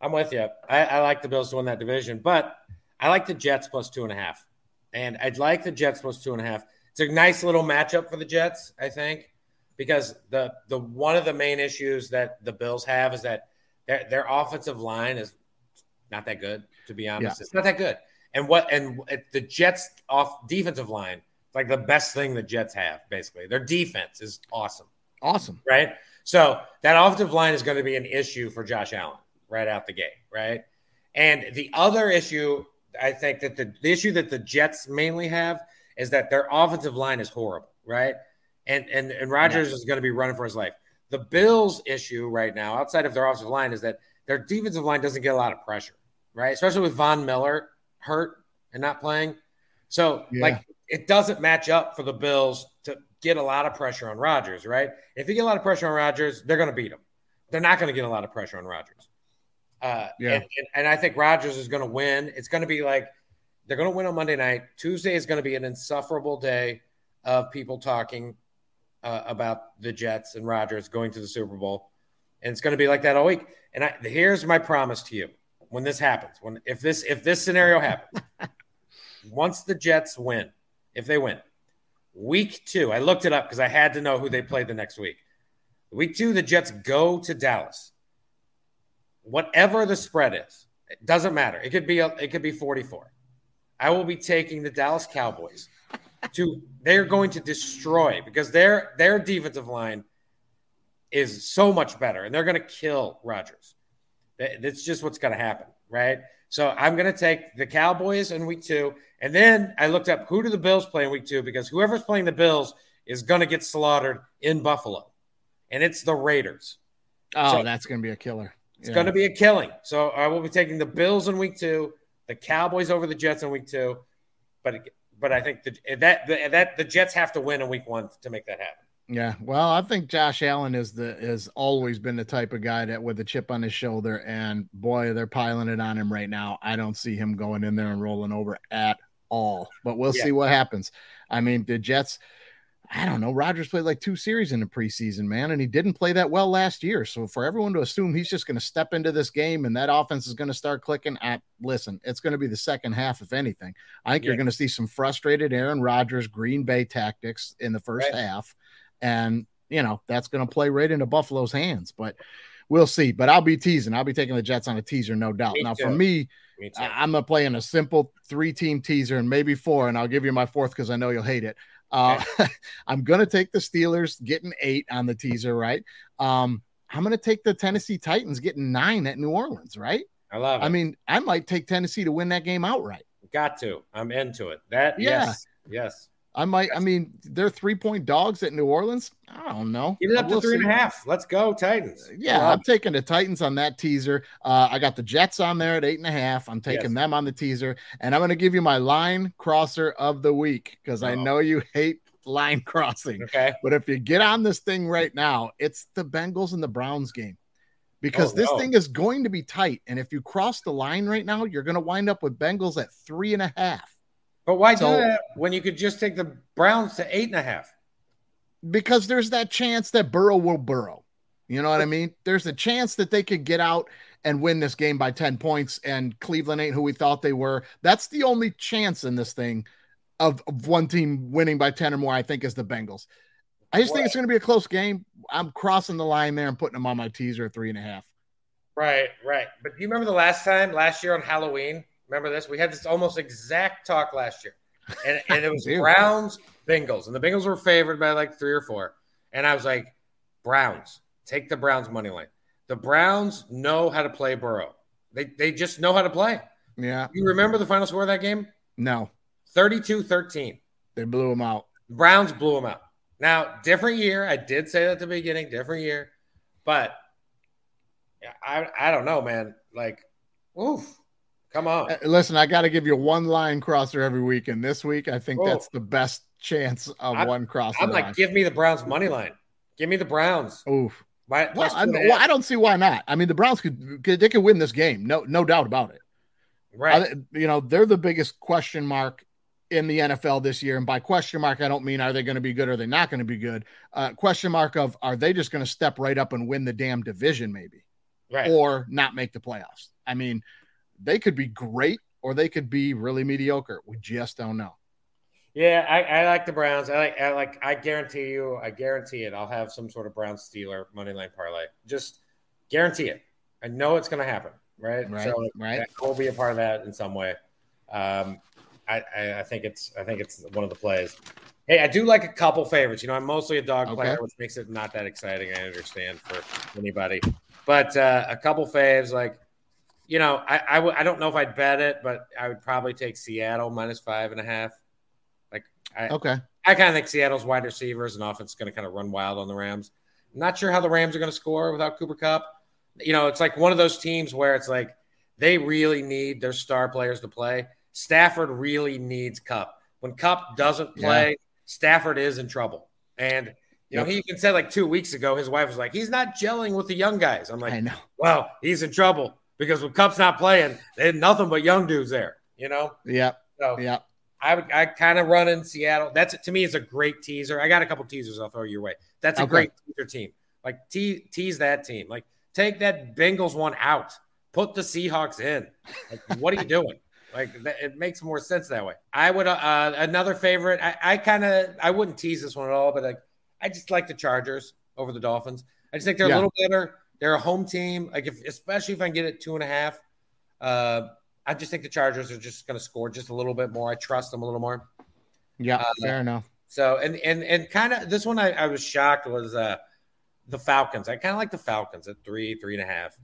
I'm with you. I, I like the Bills to win that division, but I like the Jets plus two and a half. And I'd like the Jets plus two and a half. It's a nice little matchup for the Jets, I think, because the the one of the main issues that the Bills have is that their their offensive line is not that good, to be honest. It's not that good. And what and the Jets off defensive line, it's like the best thing the Jets have, basically. Their defense is awesome Awesome. right? So that offensive line is going to be an issue for Josh Allen right out the gate, right? And the other issue, I think that the, the issue that the Jets mainly have is that their offensive line is horrible, right? And and and Rodgers is going to be running for his life. The Bills' issue right now, outside of their offensive line, is that their defensive line doesn't get a lot of pressure, right? Especially with Von Miller hurt and not playing. So, Yeah. like, it doesn't match up for the Bills to get a lot of pressure on Rodgers, right? If you get a lot of pressure on Rodgers, they're going to beat him. They're not going to get a lot of pressure on Rodgers. Uh, Yeah. and, and, and I think Rodgers is going to win. It's going to be like they're going to win on Monday night. Tuesday is going to be an insufferable day of people talking uh, about the Jets and Rodgers going to the Super Bowl, and it's going to be like that all week. And I, here's my promise to you: when this happens, when if this if this scenario happens, once the Jets win, if they win, week two, I looked it up because I had to know who they played the next week. Week two, the Jets go to Dallas. Whatever the spread is, it doesn't matter. It could be a, it could be 44. I will be taking the Dallas Cowboys to they're going to destroy because their their defensive line is so much better and they're going to kill Rodgers. That's just what's going to happen, right? So I'm going to take the Cowboys in week 2 and then I looked up who do the Bills play in week 2 because whoever's playing the Bills is going to get slaughtered in Buffalo. And it's the Raiders. Oh, So- that's going to be a killer. It's going to be a killing. So I will be taking the Bills in week two, the Cowboys over the Jets in week two, but but I think the, that the, that the Jets have to win in week one to make that happen. Yeah, well, I think Josh Allen is the has always been the type of guy that with a chip on his shoulder, and boy, they're piling it on him right now. I don't see him going in there and rolling over at all. But we'll Yeah. see what happens. I mean, the Jets. I don't know. Rodgers played like two series in the preseason, man, and he didn't play that well last year. So for everyone to assume he's just going to step into this game and that offense is going to start clicking, at listen, it's going to be the second half, if anything. I think you're going to see some frustrated Aaron Rodgers, Green Bay tactics in the first Right. half, and you know that's going to play right into Buffalo's hands. But we'll see. But I'll be teasing. I'll be taking the Jets on a teaser, no doubt. Me now for me, Me. I- I'm gonna play in a simple three team teaser and maybe four, and I'll give you my fourth because I know you'll hate it. Uh, I'm gonna take the Steelers getting eight on the teaser, right? Um, I'm gonna take the Tennessee Titans getting nine at New Orleans, right? I love it. I mean, I might take Tennessee to win that game outright. got to. I'm into it. That Yeah. yes, yes. I might. I mean, they're three point dogs at New Orleans. I don't know. Get it up to three and a half. Let's go, Titans. Yeah, Love I'm taking the Titans on that teaser. Uh, I got the Jets on there at eight and a half. I'm taking Yes. them on the teaser, and I'm going to give you my line crosser of the week because I Oh. know you hate line crossing. Okay. But if you get on this thing right now, it's the Bengals and the Browns game because Oh, this no. thing is going to be tight. And if you cross the line right now, you're going to wind up with Bengals at three and a half But why So- do that when you could just take the Browns to eight and a half? because there's that chance that Burrow will burrow. You know what I mean? There's a chance that they could get out and win this game by 10 points, and Cleveland ain't who we thought they were. That's the only chance in this thing of, of one team winning by 10 or more, I think, is the Bengals. I just think it's going to be a close game. I'm crossing the line there and putting them on my teaser at three and a half. Right, right. But do you remember the last time, last year on Halloween? Remember this? We had this almost exact talk last year. And, and it was Browns, Bengals. And the Bengals were favored by like three or four. And I was like, Browns, take the Browns money line. The Browns know how to play Burrow. They, they just know how to play. Yeah. You remember the final score of that game? No, 32 13. they blew them out. Browns blew them out. Now, different year. I did say that at the beginning, different year. But yeah, I, I don't know, man. Like, oof. Come on. Uh, Listen, I got to give you one line crosser every week. And this week, I think Oh. that's the best chance of I'm- one crosser. I'm like, line. give me the Browns money line. Give me the Browns. Oof. My, Well, I, two and a well. I don't see why not. I mean, the Browns could, could they could win this game, no no doubt about it. right. I- you know, they're the biggest question mark in the NFL this year, and by question mark, I don't mean are they going to be good or are they not going to be good. Uh, question mark of are they just going to step right up and win the damn division, maybe, right. or not make the playoffs? I mean, they could be great or they could be really mediocre. We just don't know. Yeah, I, I like the Browns. I like, I like. I guarantee you. I guarantee it. I'll have some sort of Brown Steeler money line parlay. Just guarantee it. I know it's going to happen. Right. Right, So right. We'll be a part of that in some way. Um, I, I, I think it's. I think it's one of the plays. Hey, I do like a couple favorites. You know, I'm mostly a dog Okay. player, which makes it not that exciting. I understand for anybody, but uh, a couple faves like. You know, I I w- I don't know if I'd bet it, but I would probably take Seattle minus five and a half. Like I, Okay. I kind of think Seattle's wide receivers and offense is going to kind of run wild on the Rams. I'm Not sure how the Rams are going to score without Cooper Kupp. You know, it's like one of those teams where it's like they really need their star players to play. Stafford really needs Kupp. When Kupp doesn't play, Stafford is in trouble. And you know, he even said like two weeks ago, his wife was like, "He's not gelling with the young guys." I'm like, I know. "Well, he's in trouble because when Kupp's not playing, they had nothing but young dudes there." You know, Yep. so Yep. I would I kind of run in Seattle. That's to me is a great teaser. I got a couple teasers I'll throw your way. That's a Okay. great teaser team. Like te- tease that team. Like take that Bengals one out. Put the Seahawks in. Like what are you doing? Like that, it makes more sense that way. I would uh, uh, another favorite. I, I kind of I wouldn't tease this one at all, but like I just like the Chargers over the Dolphins. I just think they're Yeah. a little better. They're a home team. Like if especially if I can get it two and a half. Uh, I just think the Chargers are just going to score just a little bit more. I trust them a little more. Yeah. Uh, fair enough. So and and and kind of this one I, I was shocked was uh the Falcons. I kind of like the Falcons at three, three and a half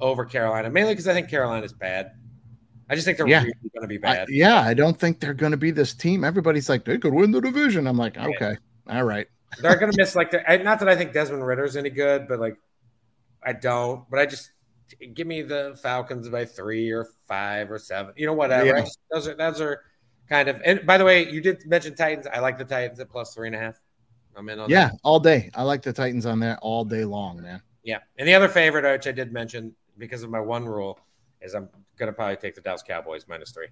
over Carolina, mainly because I think Carolina's bad. I just think they're Yeah. really going to be I, bad. yeah, I don't think they're going to be this team. Everybody's like they could win the division. I'm like, okay, all right. they're going to miss like the, not that I think Desmond Ridder's any good, but like I don't. But I just give me the Falcons by three or five or seven. You know, whatever. Yeah. Just- those are those are kind of. And by the way, you did mention Titans. I like the Titans at plus three and a half. I'm in on that. Yeah, all day. I like the Titans on there all day long, man. Yeah. And the other favorite, which I did mention because of my one rule, is I'm going to probably take the Dallas Cowboys minus three.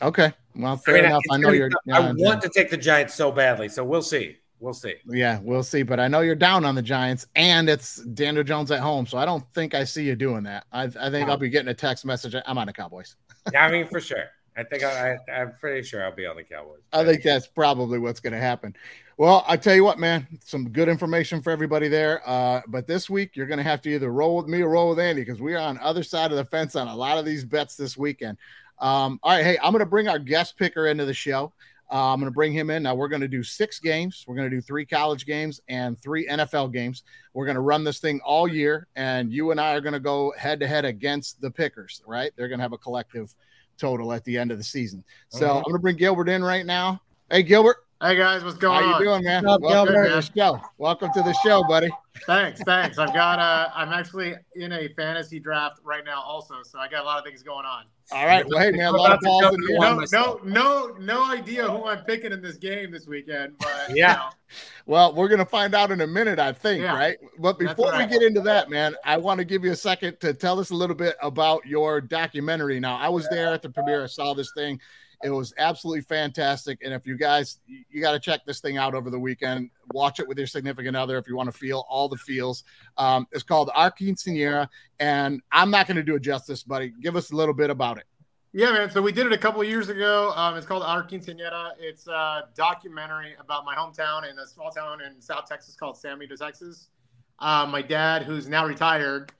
Okay. Well, fair I mean, enough. I know you're. tough. I want to take the Giants so badly, so we'll see. We'll see. Yeah, we'll see. But I know you're down on the Giants, and it's Daniel Jones at home, so I don't think I see you doing that. I, I think I'll be getting a text message. I'm on the Cowboys. Yeah, I mean, for sure. I think I, I, I'm pretty sure I'll be on the Cowboys. I think that's probably what's going to happen. Well, I tell you what, man, some good information for everybody there. Uh, but this week, you're going to have to either roll with me or roll with Andy because we are on other side of the fence on a lot of these bets this weekend. Um, all right, hey, I'm going to bring our guest picker into the show. Uh, I'm going to bring him in. Now, we're going to do six games. We're going to do three college games and three NFL games. We're going to run this thing all year, and you and I are going to go head to head against the pickers, right? They're going to have a collective total at the end of the season. So Mhm. I'm going to bring Gilbert in right now. Hey, Gilbert. Hey guys, what's going on? How on? you doing, man? Up, Welcome Gilbert? to the show. Welcome to the show, buddy. Thanks, thanks. I've got uh I'm actually in a fantasy draft right now also, so I got a lot of things going on. All right. Well, hey, man, a I'm lot of to balls in in here. one No, no, no, no idea who I'm picking in this game this weekend, but you Yeah. know, Well, we're gonna find out in a minute, I think, Yeah. right? But before we I- get into that, man, I want to give you a second to tell us a little bit about your documentary. Now, I was there at the premiere. I saw this thing. It was absolutely fantastic. And if you guys, you- got to check this thing out over the weekend. Watch it with your significant other if you want to feel all the feels. Um, it's called Our Quinceanera, and I'm not going to do it justice, buddy. Give us a little bit about it. Yeah, man. So we did it a couple years ago. Um, it's called Our Quinceañera. It's a documentary about my hometown in a small town in South Texas called San Benito, Texas. Um, my dad, who's now retired,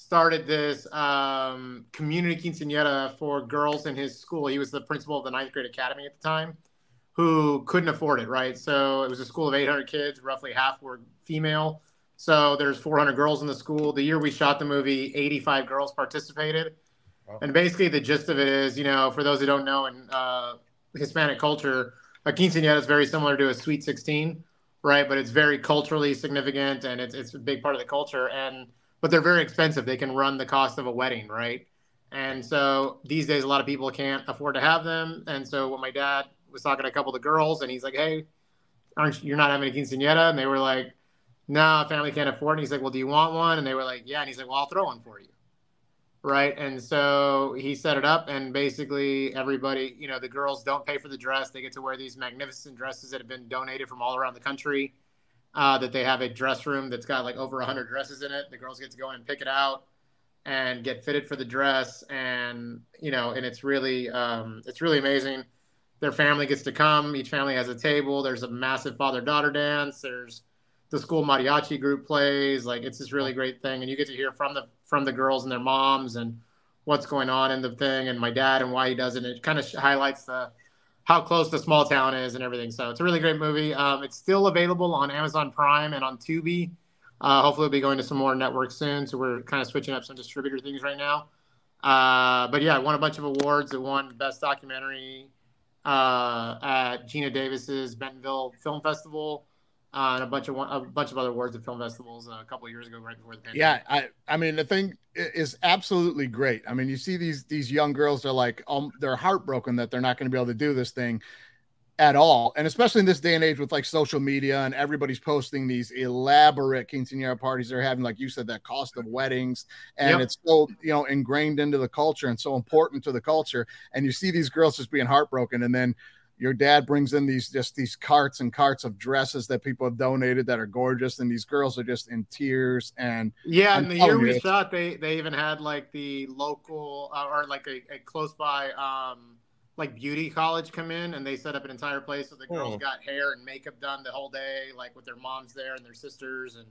started this um, community quinceañera for girls in his school. He was the principal of the ninth grade academy at the time, who couldn't afford it. Right, so it was a school of 800 kids. Roughly half were female. So there's 400 girls in the school. The year we shot the movie, 85 girls participated. And basically, the gist of it is, you know, for those who don't know, in uh, Hispanic culture, a quinceañera is very similar to a sweet 16, right? But it's very culturally significant and it's, it's a big part of the culture. And but they're very expensive. They can run the cost of a wedding, right? And so these days, a lot of people can't afford to have them. And so when my dad was talking to a couple of the girls, and he's like, "Hey, aren't you, you're not having a quinceañera?" And they were like, "No, family can't afford." it. And he's like, "Well, do you want one?" And they were like, "Yeah." And he's like, "Well, I'll throw one for you." right? And so he set it up, and basically everybody, you know, the girls don't pay for the dress; they get to wear these magnificent dresses that have been donated from all around the country. Uh, that they have a dress room that's got like over 100 dresses in it. The girls get to go in and pick it out and get fitted for the dress, and you know, and it's really, um, it's really amazing. Their family gets to come. Each family has a table. There's a massive father-daughter dance. There's the school mariachi group plays. Like it's this really great thing, and you get to hear from the from the girls and their moms and what's going on in the thing, and my dad and why he does it. It kind of highlights the how close the small town is and everything. So it's a really great movie. Um, it's still available on Amazon Prime and on Tubi. Uh, hopefully, we'll be going to some more networks soon. So we're kind of switching up some distributor things right now. Uh, but yeah, it won a bunch of awards. It won Best Documentary uh, at Geena Davis's Bentonville Film Festival. Uh, and a bunch of one, a bunch of other awards at film festivals uh, a couple of years ago, right before the pandemic. Yeah, I I mean the thing is absolutely great. I mean, you see these these young girls are like um they're heartbroken that they're not going to be able to do this thing at all. And especially in this day and age with like social media and everybody's posting these elaborate quinceanera parties they're having like you said that cost of weddings and Yep. it's so, you know, ingrained into the culture and so important to the culture and you see these girls just being heartbroken and then your dad brings in these just these carts and carts of dresses that people have donated that are gorgeous and these girls are just in tears and Yeah, I'm and the year we shot, they they even had like the local uh, or like a, a close by um like beauty college come in and they set up an entire place so the girls Oh. got hair and makeup done the whole day, like with their moms there and their sisters, and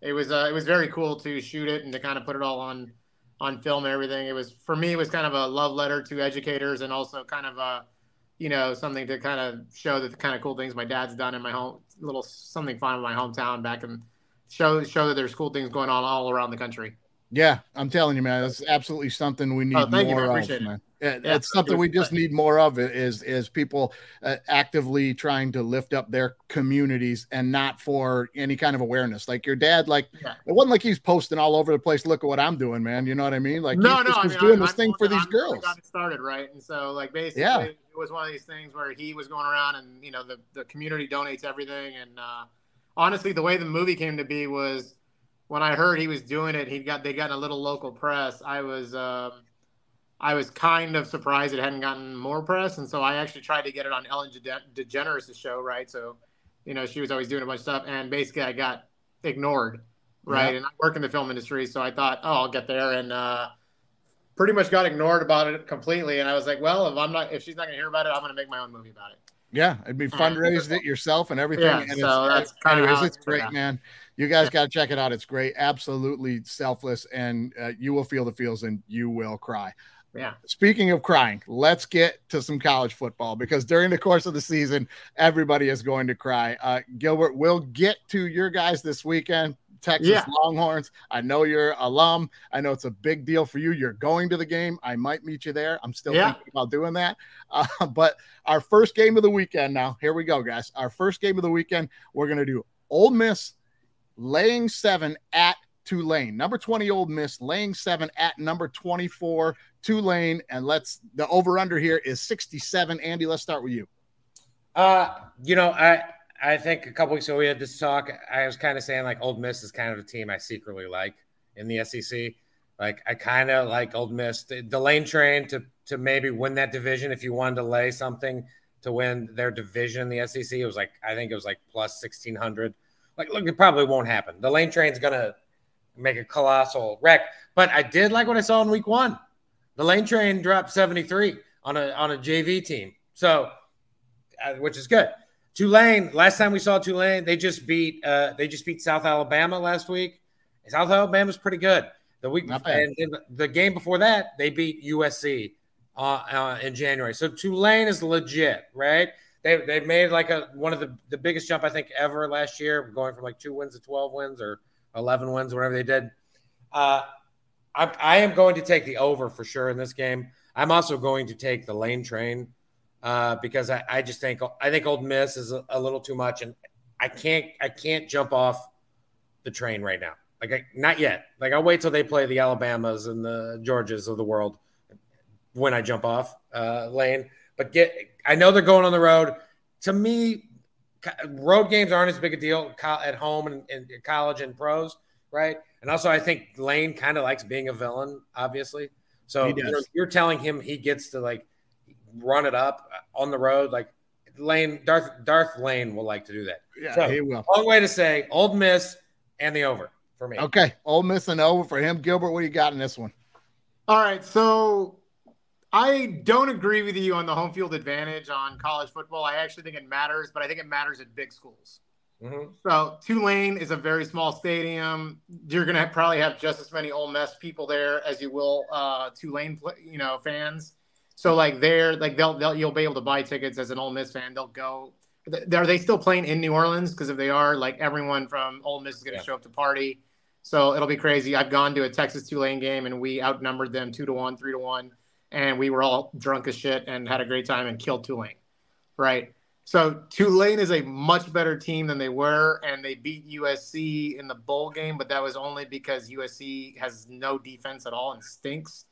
it was uh, it was very cool to shoot it and to kind of put it all on on film and everything. It was for me, it was kind of a love letter to educators and also kind of a you know something to kind of show that the kind of cool things my dad's done in my home, little something fun in my hometown back and show show that there's cool things going on all around the country. Yeah, I'm telling you, man, that's absolutely something we need Oh, thank you, more man. of, Appreciate man. Yeah, it's something we just need more of. Is is people uh, actively trying to lift up their communities and not for any kind of awareness. Like your dad, like Yeah. it wasn't like he's posting all over the place. Look at what I'm doing, man. You know what I mean? Like no, he no, I was mean, doing I'm, this I'm thing the for these I'm girls. got it started, right? And so, like, basically, Yeah. it was one of these things where he was going around and you know the the community donates everything. And uh, honestly, the way the movie came to be was when I heard he was doing it, he got they got in a little local press. I was um, I was kind of surprised it hadn't gotten more press, and so I actually tried to get it on Ellen DeGeneres' show, right? So, you know, she was always doing a bunch of stuff, and basically I got ignored, right? Yeah. And I work in the film industry, so I thought, oh, I'll get there, and uh, pretty much got ignored about it completely. And I was like, well, if I'm not, if she's not gonna hear about it, I'm gonna make my own movie about it. Yeah, it'd be fundraised it yourself and everything. Yeah, and so it's, that's kinda anyways, how it's great, out. man. You guys got to check it out. It's great, absolutely selfless, and uh, you will feel the feels and you will cry. Yeah. Speaking of crying, let's get to some college football because during the course of the season, everybody is going to cry. Uh, Gilbert, we'll get to your guys this weekend. Texas Yeah. Longhorns. I know you're alum. I know it's a big deal for you. You're going to the game. I might meet you there. I'm still Yeah. thinking about doing that. Uh, but our first game of the weekend now. Here we go, guys. Our first game of the weekend. We're going to do Ole Miss laying seven at Tulane. Number 20 Ole Miss laying seven at number 24 Tulane. And let's the over under here is 67. Andy, let's start with you. Uh, you know, I I think a couple weeks ago we had this talk. I was kind of saying like Ole Miss is kind of a team I secretly like in the SEC. Like I kind of like Ole Miss, the, the lane train to to maybe win that division. If you wanted to lay something to win their division in the SEC, it was like I think it was like plus sixteen hundred. Like, look, it probably won't happen. The lane train's gonna make a colossal wreck. But I did like what I saw in week one. The lane train dropped seventy three on a on a JV team. So uh, which is good. Tulane. Last time we saw Tulane, they just beat uh, they just beat South Alabama last week. South Alabama's pretty good. The week before, and then the game before that, they beat USC uh, uh, in January. So Tulane is legit, right? They they made like a one of the the biggest jump I think ever last year, going from like two wins to twelve wins or eleven wins, whatever they did. Uh, I, I am going to take the over for sure in this game. I'm also going to take the lane train uh, because I, I just think I think Ole Miss is a, a little too much, and I can't I can't jump off the train right now. Like I, not yet. Like I'll wait till they play the Alabamas and the Georgias of the world when I jump off uh, lane. But get I know they're going on the road. To me, road games aren't as big a deal at home and in college and pros, right? And also, I think Lane kind of likes being a villain, obviously. So you're, you're telling him he gets to like run it up uh, on the road, like Lane Darth Darth Lane will like to do that. Yeah, So- he will. Long way to say Ole Miss and the over for me. Okay. Ole Miss and over for him. Gilbert, what do you got in this one? All right, so I don't agree with you on the home field advantage on college football. I actually think it matters, but I think it matters at big schools. Mhm. So Tulane is a very small stadium. You're going to probably have just as many Ole Miss people there as you will uh, Tulane, you know, fans. So like they're like they'll, they'll you'll be able to buy tickets as an Ole Miss fan. They'll go. Are they still playing in New Orleans? Because if they are, like everyone from Ole Miss is going to Yeah. show up to party. So it'll be crazy. I've gone to a Texas Tulane game and we outnumbered them two to one, three to one, and we were all drunk as shit and had a great time and killed Tulane. Right. So Tulane is a much better team than they were, and they beat USC in the bowl game, but that was only because USC has no defense at all and stinks.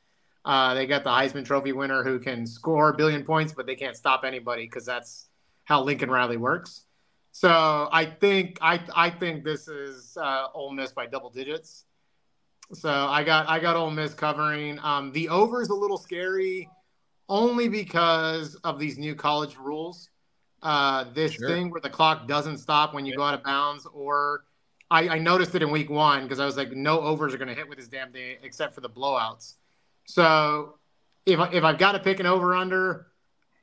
Uh, they got the Heisman Trophy winner who can score a billion points, but they can't stop anybody because that's how Lincoln Riley works. So I think I I think this is uh, Ole Miss by double digits. So I got I got Ole Miss covering. Um, the over is a little scary, only because of these new college rules. Uh, this Sure. thing where the clock doesn't stop when you go out of bounds, or I, I noticed it in week one because I was like, no overs are going to hit with this damn thing except for the blowouts. So if I- if I've got to pick an over under,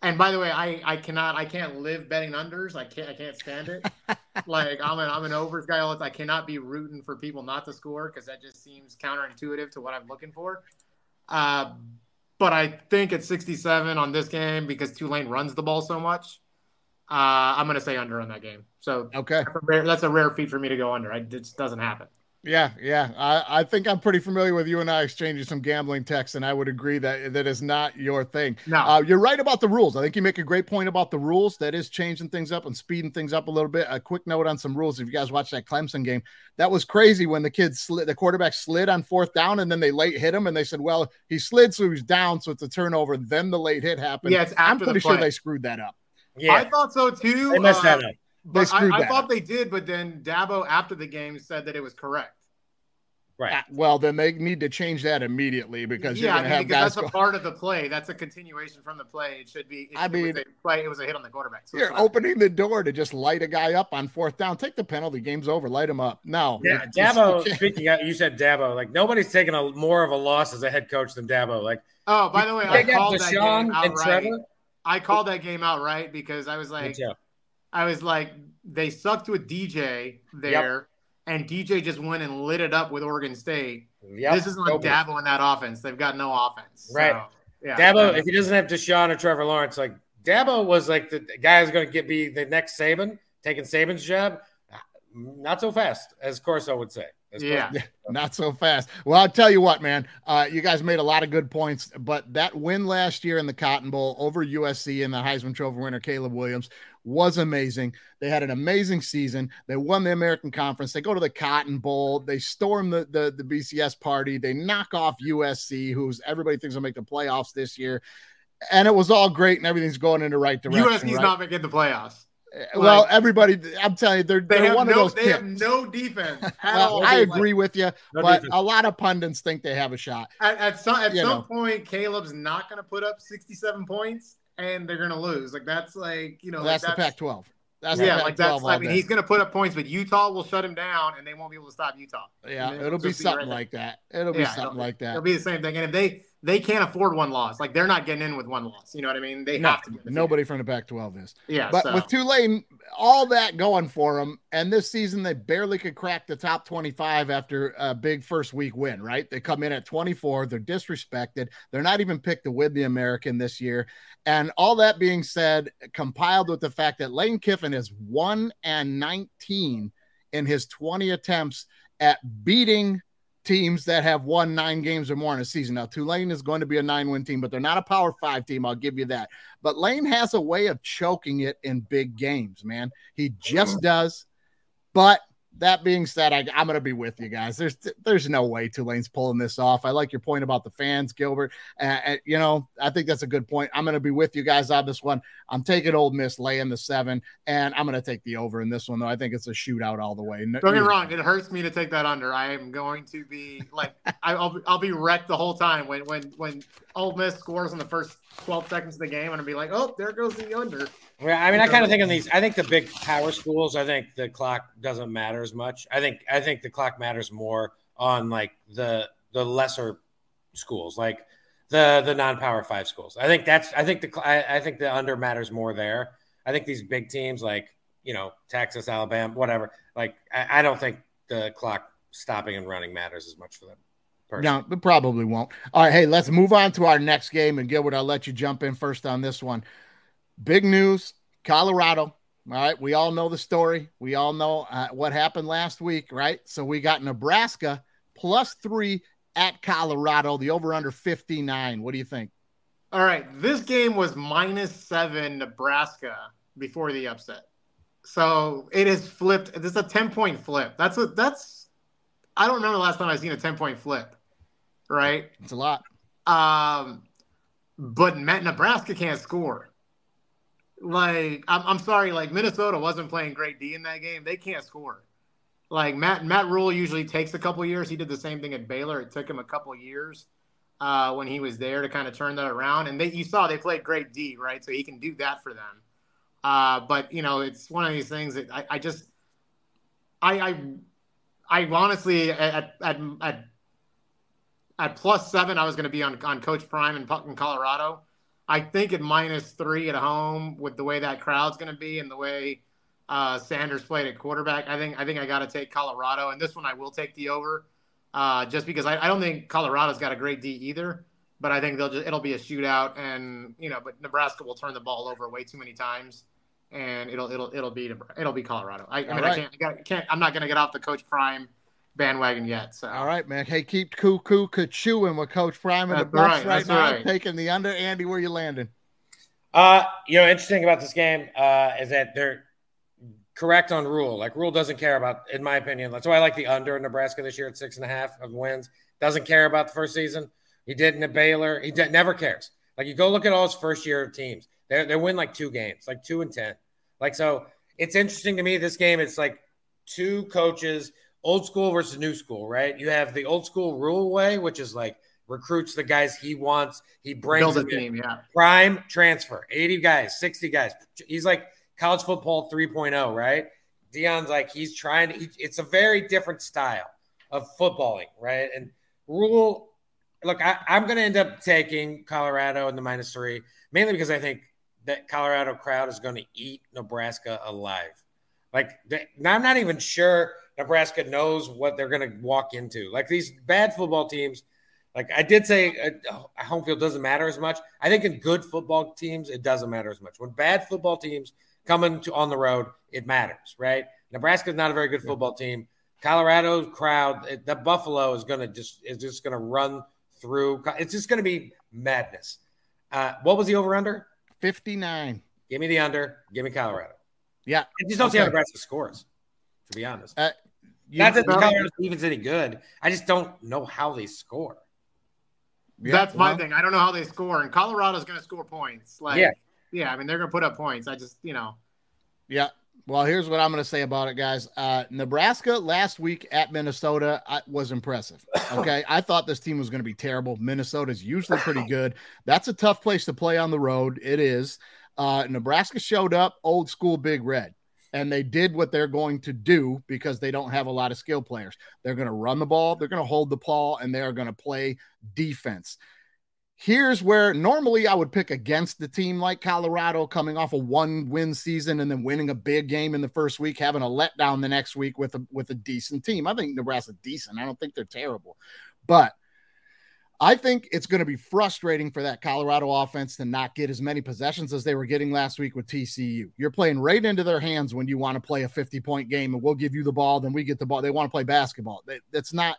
and by the way, I, I cannot I can't live betting unders. I can't I can't stand it. like I'm an I'm an overs guy. I cannot be rooting for people not to score because that just seems counterintuitive to what I'm looking for. Uh, but I think it's 67 on this game because Tulane runs the ball so much. Uh, I'm going to say under on that game. So Okay. that's a, rare, that's a rare feat for me to go under. I, it just doesn't happen. Yeah, yeah. I, I think I'm pretty familiar with you and I exchanging some gambling texts, and I would agree that that is not your thing. No. Uh, you're right about the rules. I think you make a great point about the rules. That is changing things up and speeding things up a little bit. A quick note on some rules. If you guys watched that Clemson game, that was crazy when the kids slid, the quarterback slid on fourth down, and then they late hit him, and they said, "Well, he slid, so he was down, so it's a turnover." Then the late hit happened. Yeah, it's I'm after the pretty sure they screwed that up. Yeah, I thought so too. they messed uh, that up. But screwed I, I thought up. they did, but then Dabo after the game said that it was correct. Right. Well, then they need to change that immediately because yeah, you're I going mean, have because guys. that's a part of the play. That's a continuation from the play. It should be. It, I it mean- was a play. It was a hit on the quarterback. So you're opening the door to just light a guy up on fourth down. Take the penalty. Game's over. Light him up. No. Yeah, it's just- Dabo. Speaking, of, you said Dabo. Like nobody's taken a more of a loss as a head coach than Dabo. Like Oh, by the way, I they got called that game Deshaun and outright. I called that game outright because I was like, too. I was like, they sucked with DJ there, and DJ just went and lit it up with Oregon State. Yep. This is Go Dabo in that offense. They've got no offense. So, Right. yeah. Dabo, if he doesn't have Deshaun or Trevor Lawrence, like Dabo was like the guy who's going to get be the next Saban, taking Saban's job. Not so fast, as Corso would say. As Yeah. Corso- Not so fast. Well, I'll tell you what, man. Uh, you guys made a lot of good points, but that win last year in the Cotton Bowl over USC and the Heisman Trophy winner Caleb Williams was amazing. They had an amazing season. They won the American Conference. They go to the Cotton Bowl. They storm the the, the BCS party. They knock off USC, who's everybody thinks will make the playoffs this year. And it was all great, and everything's going in the right direction. USC's right? not making the playoffs. Uh, well, like- everybody. I'm telling you, they're, They they're have one of no. those. They have no defense. at Well, all. I Like, agree with you, No but defense. a lot of pundits think they have a shot. At, at some at You some know. point, Caleb's not going to put up sixty-seven points, and they're going to lose. Like that's like you know, like, that's, the Pac-12. That's yeah, like Pac-12 that's. all I mean, day. he's going to put up points, but Utah will shut him down, and they won't be able to stop Utah. yeah, it'll it'll be just be something right there. like that. It'll be Yeah, something it'll- like that. It'll be the same thing, and if they they can't afford one loss, like they're not getting in with one loss. You know what I mean? They No, have to. Nobody from the Pac-12 is. Yeah, But so. with Tulane, all that going for them, and this season they barely could crack the top 25 after a big first week win, right? They come in at 24, they're disrespected. They're not even picked to win the American this year. And all that being said, compiled with the fact that Lane Kiffin is 1 and 19 in his 20 attempts at beating teams that have won nine games or more in a season. Now, Tulane is going to be a nine win team, but they're not a power five team. I'll give you that. But Lane has a way of choking it in big games, man. He just does. But that being said, I, I'm going to be with you guys. There's there's no way Tulane's pulling this off. I like your point about the fans, Gilbert. Uh, uh, you know, I think that's a good point. I'm going to be with you guys on this one. I'm taking Ole Miss laying the seven, and I'm going to take the over in this one, though. I think it's a shootout all the way. No- Don't get me wrong; it hurts me to take that under. I am going to be like, I- I'll I'll be wrecked the whole time when when when Ole Miss scores in the first twelve seconds of the game, and I'll be like, oh, there goes the under. Yeah, I mean, I kind of think in these. I think the big power schools. I think the clock doesn't matter as much. I think I think the clock matters more on like the the lesser schools, like the the non power five schools. I think that's. I think the I, I think the under matters more there. I think these big teams like you know Texas, Alabama, whatever. Like I, I don't think the clock stopping and running matters as much for them. personally. No, it probably won't. All right, hey, let's move on to our next game. And Gilbert, I'll let you jump in first on this one. Big news Colorado. All right, we all know the story. We all know uh, what happened last week, right? So we got Nebraska plus three at Colorado, the over under 59. What do you think? All right, this game was minus seven Nebraska before the upset, so it has flipped. This is a ten point flip. That's a that's. I don't remember the last time I've seen a ten point flip. Right. It's a lot. Um, but Matt, Nebraska can't score. Like I'm, I'm sorry, like Minnesota wasn't playing great D in that game. They can't score. Like Matt Matt Rhule usually takes a couple years. He did the same thing at Baylor. It took him a couple years uh, when he was there to kind of turn that around. And they you saw they played great D, right? So he can do that for them. Uh, but you know, it's one of these things that I, I just I I I honestly at at at at plus seven, I was going to be on, on Coach Prime in, in Colorado. I think at minus three at home, with the way that crowd's going to be and the way uh, Sanders played at quarterback, I think I think I got to take Colorado. And this one, I will take the over, uh, just because I, I don't think Colorado's got a great D either. But I think they'll just it'll be a shootout, and you know, but Nebraska will turn the ball over way too many times, and it'll it'll it'll be it'll be Colorado. I, I mean, All I can't, I can't I'm not going to get off the Coach Prime bandwagon yet. So All right, man. Hey, keep cuckoo chewing with Coach Prime and the That's Buffs right, right now. right. Taking the under. Andy, where you landing? Uh, you know, interesting about this game uh, is that they're correct on Rhule. Like Rhule doesn't care about, in my opinion. That's why I like the under in Nebraska this year at six and a half of wins. Doesn't care about the first season. He didn't at Baylor. He did, never cares. Like you go look at all his first year teams. They they win like two games, like two and ten. Like so, it's interesting to me. This game, it's like two coaches old school versus new school, right? You have the old school Rhule way, which is like recruits the guys he wants. He brings Build a them in. team, yeah. prime transfer 80 guys 60 guys he's like college football 3.0 right Deion's like he's trying to he, it's a very different style of footballing right and Rhule look I, i'm going to end up taking colorado in the minus three mainly because i think that colorado crowd is going to eat nebraska alive like they, i'm not even sure nebraska knows what they're going to walk into like these bad football teams like I did say, uh, home field doesn't matter as much. I think in good football teams, it doesn't matter as much. When bad football teams come into on the road, it matters, right? Nebraska's not a very good football team. Colorado crowd, it, the Buffalo is going to just is just going to run through. It's just going to be madness. Uh, what was the over under? 59. Give me the under. Give me Colorado. Yeah. I just don't see Okay. how Nebraska scores. To be honest, Uh, you- not that well- Colorado's defense any good. I just don't know how they score. Yeah, That's my well, thing. I don't know how they score, and Colorado's going to score points. Like, Yeah. yeah, I mean they're going to put up points. I just, you know, Yeah. Well, here's what I'm going to say about it, guys. Uh, Nebraska last week at Minnesota I, was impressive. Okay. I thought this team was going to be terrible. Minnesota's usually pretty good. That's a tough place to play on the road. It is. Uh, Nebraska showed up old school big red, and they did what they're going to do because they don't have a lot of skill players. They're going to run the ball, they're going to hold the ball, and they are going to play defense. Here's where normally I would pick against the team like Colorado coming off a one win season and then winning a big game in the first week, having a letdown the next week with a with a decent team. I think Nebraska decent. I don't think they're terrible. But I think it's going to be frustrating for that Colorado offense to not get as many possessions as they were getting last week with TCU. You're playing right into their hands when you want to play a 50 point game and we'll give you the ball, then we get the ball. They want to play basketball. That's not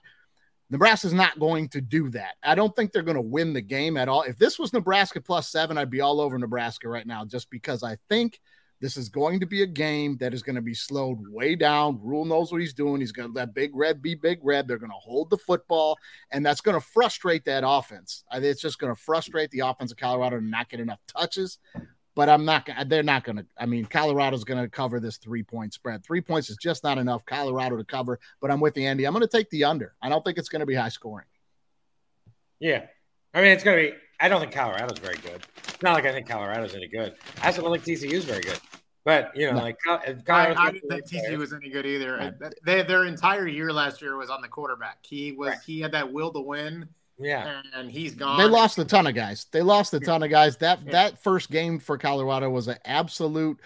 Nebraska's not going to do that. I don't think they're going to win the game at all. If this was Nebraska plus seven, I'd be all over Nebraska right now just because I think this is going to be a game that is going to be slowed way down. Rhule knows what he's doing. He's going to let Big Red be Big Red. They're going to hold the football, and that's going to frustrate that offense. It's just going to frustrate the offense of Colorado to not get enough touches. But I'm not. They're not going to. I mean, Colorado's going to cover this three point spread. Three points is just not enough. Colorado to cover. But I'm with Andy. I'm going to take the under. I don't think it's going to be high scoring. Yeah. I mean, it's going to be, I don't think Colorado's very good. It's not like I think Colorado's any good. I also don't think TCU's very good. But, you know, No. like, Col- if I, I didn't think right TCU was any good either. Right. They, their entire year last year was on the quarterback. He was Right. he had that will to win, Yeah. and he's gone. They lost a ton of guys. They lost a ton of guys. That Yeah. that first game for Colorado was an absolute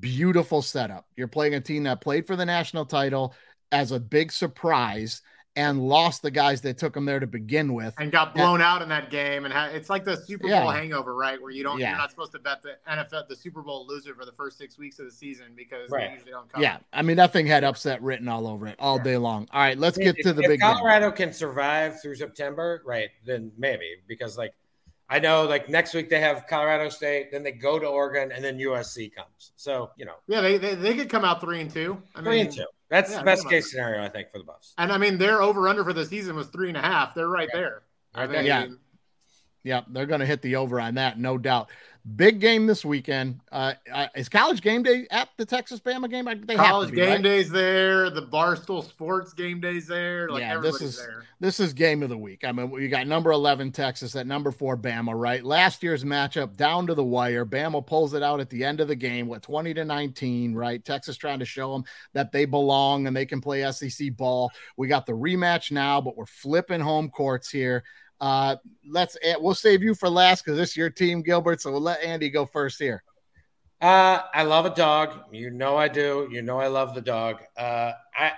beautiful setup. You're playing a team that played for the national title as a big surprise and lost the guys that took them there to begin with. and got blown out in that game. And ha- it's like the Super Bowl Yeah. hangover, right? Where you don't, Yeah. you're not supposed to bet the NFL, the Super Bowl loser for the first six weeks of the season because Right. they usually don't come. Yeah, I mean that thing had upset written all over it all day long. All right, let's get If- to the if big game. Colorado can survive through September, right? Then maybe because like I know like next week they have Colorado State, then they go to Oregon, and then USC comes. So you know yeah, they, they they could come out three and two. I three mean, and two. That's yeah, the best case scenario I think for the Buffs. And I mean, their over under for the season was three and a half. They're right Yeah. there. I mean, there. Yeah. Yeah, they're going to hit the over on that, no doubt. Big game this weekend. Uh, is College Game Day at the Texas Bama game? They College be, game right? days there. The Barstool Sports game days there. Like Yeah, this is- there. This is game of the week. I mean, we got number 11 Texas at number four Bama, right? Last year's matchup down to the wire. Bama pulls it out at the end of the game, what 20 to 19, right? Texas trying to show them that they belong and they can play SEC ball. We got the rematch now, but we're flipping home courts here. Uh, let's eh, we'll save you for last because this is your team, Gilbert. So we'll let Andy go first here. Uh, I love a dog. You know I do. You know I love the dog. Uh, I,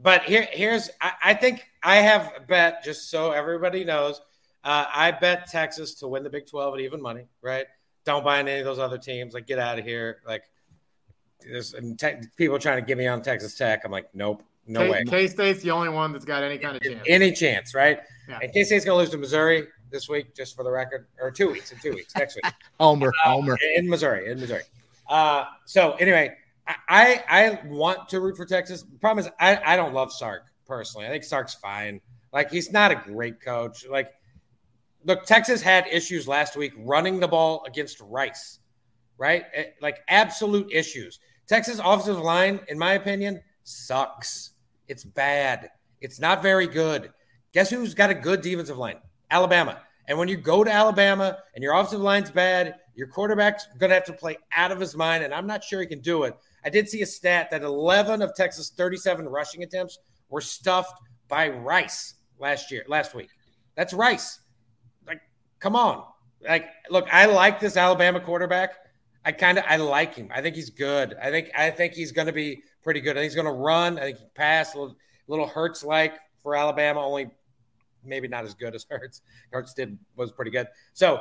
but here, here's I, I think I have bet just so everybody knows. Uh, I bet Texas to win the Big Twelve at even money. Right? Don't buy into any of those other teams. Like get out of here. Like there's and te- people trying to get me on Texas Tech. I'm like, nope, no way. K State's the only one that's got any kind of chance. Any chance, right? Yeah. And K State's gonna lose to Missouri this week, just for the record, or two weeks in two weeks next week. Homer, Homer. in Missouri, in Missouri. Uh, so anyway, I, I I want to root for Texas. The problem is I, I don't love Sark personally. I think Sark's fine. Like he's not a great coach. Like look, Texas had issues last week running the ball against Rice, right? Eh, Like absolute issues. Texas offensive line, in my opinion, sucks. It's bad. It's not very good. Guess who's got a good defensive line? Alabama. And when you go to Alabama and your offensive line's bad, your quarterback's going to have to play out of his mind. And I'm not sure he can do it. I did see a stat that 11 of Texas' 37 rushing attempts were stuffed by Rice last year, last week. That's Rice. Like, come on. Like, look, I like this Alabama quarterback. I kind of I like him. I think he's good. I think I think he's going to be pretty good. I think he's going to run. I think he pass a little, little Hurts like for Alabama. Only maybe not as good as Hurts. Hurts did was pretty good. So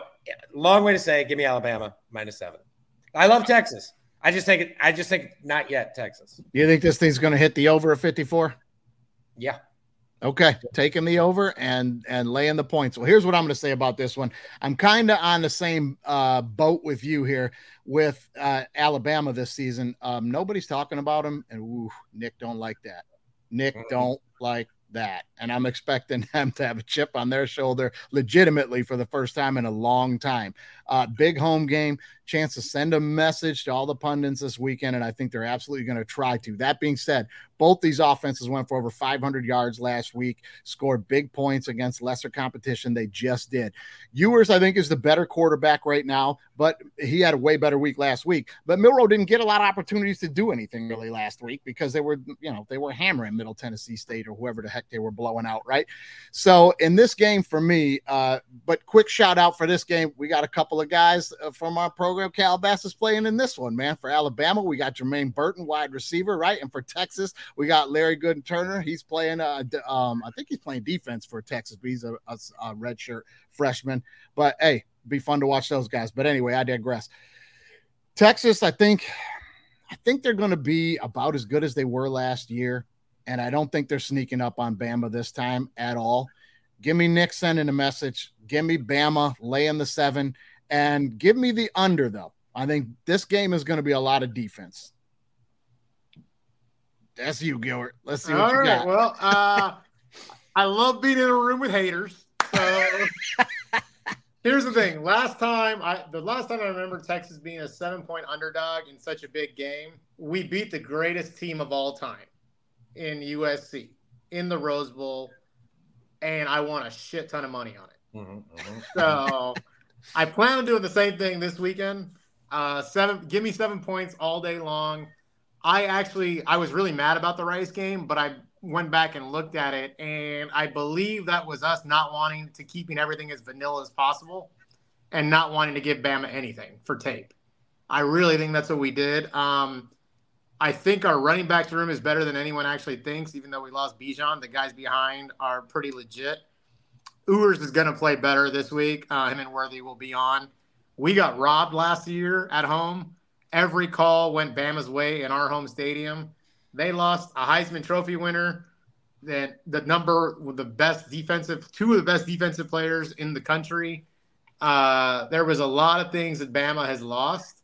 long way to say, give me Alabama minus seven. I love Texas. I just think it. I just think not yet Texas. You think this thing's going to hit the over at 54? Yeah. Okay, taking the over and and laying the points. Well, here's what I'm going to say about this one. I'm kind of on the same uh, boat with you here with uh, Alabama this season. Um, nobody's talking about them, and ooh, Nick don't like that. Nick don't like that, and I'm expecting them to have a chip on their shoulder legitimately for the first time in a long time. Uh, big home game, chance to send a message to all the pundits this weekend, and I think they're absolutely going to try to. That being said, both these offenses went for over 500 yards last week, scored big points against lesser competition. They just did. Ewers, I think, is the better quarterback right now, but he had a way better week last week. But Milroe didn't get a lot of opportunities to do anything really last week because they were, you know, they were hammering Middle Tennessee State or whoever the heck they were blowing out, right? So in this game for me, uh, but quick shout out for this game, we got a couple of guys uh, from our program. Calabasas playing in this one, man. For Alabama, we got Jermaine Burton, wide receiver, right? And for Texas, we got Larry Good Turner. He's playing, uh, um, I think he's playing defense for Texas, but he's a, a, a redshirt freshman. But hey, be fun to watch those guys. But anyway, I digress. Texas, I think, I think they're going to be about as good as they were last year, and I don't think they're sneaking up on Bama this time at all. Give me Nick sending a message. Give me Bama laying the seven, and give me the under though. I think this game is going to be a lot of defense. That's you, Gilbert. Let's see what All you right. got. Well, uh, I love being in a room with haters. So here's the thing. Last time, I the last time I remember Texas being a seven point underdog in such a big game, we beat the greatest team of all time in USC in the Rose Bowl, and I won a shit ton of money on it. Mhm, mhm. So I plan on doing the same thing this weekend. Uh, seven, give me seven points all day long. I actually, I was really mad about the Rice game, but I went back and looked at it, and I believe that was us not wanting to keeping everything as vanilla as possible, and not wanting to give Bama anything for tape. I really think that's what we did. Um, I think our running backs room is better than anyone actually thinks, even though we lost Bijan. The guys behind are pretty legit. Ewers is going to play better this week. Uh, him and Worthy will be on. We got robbed last year at home. Every call went Bama's way in our home stadium. They lost a Heisman Trophy winner, that the number the best defensive, two of the best defensive players in the country. Uh, there was a lot of things that Bama has lost,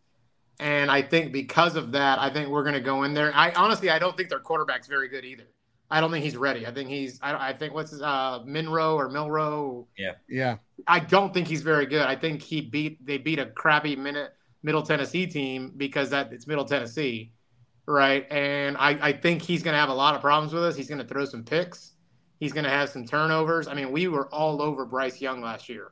and I think because of that, I think we're going to go in there. I honestly, I don't think their quarterback's very good either. I don't think he's ready. I think he's. I, I think what's his, uh, Minrow or Milroe. Yeah. Yeah. I don't think he's very good. I think he beat they beat a crappy minute Middle Tennessee team because that it's Middle Tennessee, right? And I, I think he's going to have a lot of problems with us. He's going to throw some picks. He's going to have some turnovers. I mean, we were all over Bryce Young last year,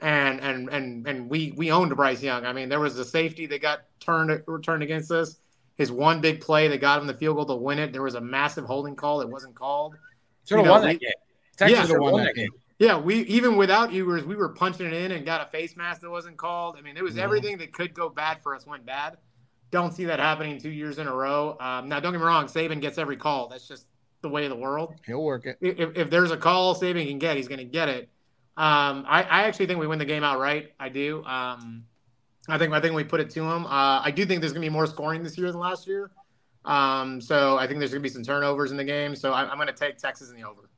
and and and and we we owned Bryce Young. I mean, there was a safety that got turned returned against us. His one big play that got him the field goal to win it. There was a massive holding call that wasn't called. Should have You know, won we- that game. Texas Yeah. have won that game. Yeah, we even without Ewers, we were punching it in and got a face mask that wasn't called. I mean, it was Mhm. everything that could go bad for us went bad. Don't see that happening two years in a row. Um, now, don't get me wrong, Saban gets every call. That's just the way of the world. He'll work it. If, if there's a call Saban can get, he's going to get it. Um, I, I actually think we win the game outright. I do. Um, I think I think we put it to him. Uh, I do think there's going to be more scoring this year than last year. Um, so I think there's going to be some turnovers in the game. So I, I'm going to take Texas in the over.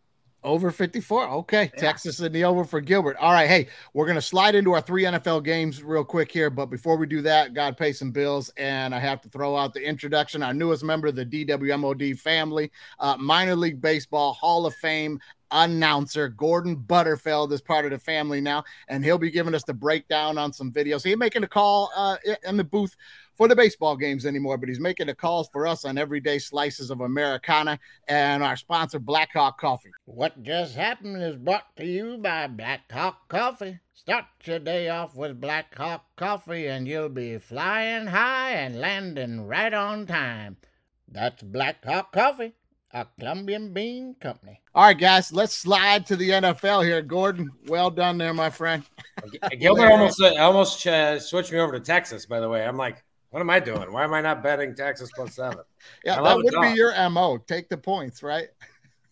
Over 54. Okay. Yeah. Texas in the over for Gilbert. All right. Hey, we're going to slide into our three NFL games real quick here. But before we do that, to pay some bills. And I have to throw out the introduction. Our newest member of the DWMOD family, uh, minor league baseball Hall of Fame announcer. Gordon Butterfield is part of the family now, and he'll be giving us the breakdown on some videos. He's making a call uh, in the booth for the baseball games anymore, but he's making the calls for us on everyday slices of Americana and our sponsor, Blackhawk Coffee. What just happened is brought to you by Blackhawk Coffee. Start your day off with Blackhawk Coffee, and you'll be flying high and landing right on time. That's Blackhawk Coffee, a Colombian bean company. All right, guys, let's slide to the NFL here. Gordon, well done there, my friend. Gilbert almost uh, almost uh, switched me over to Texas. By the way, I'm like, what am I doing? Why am I not betting Texas plus seven? yeah, that would be your mo. Take the points, right?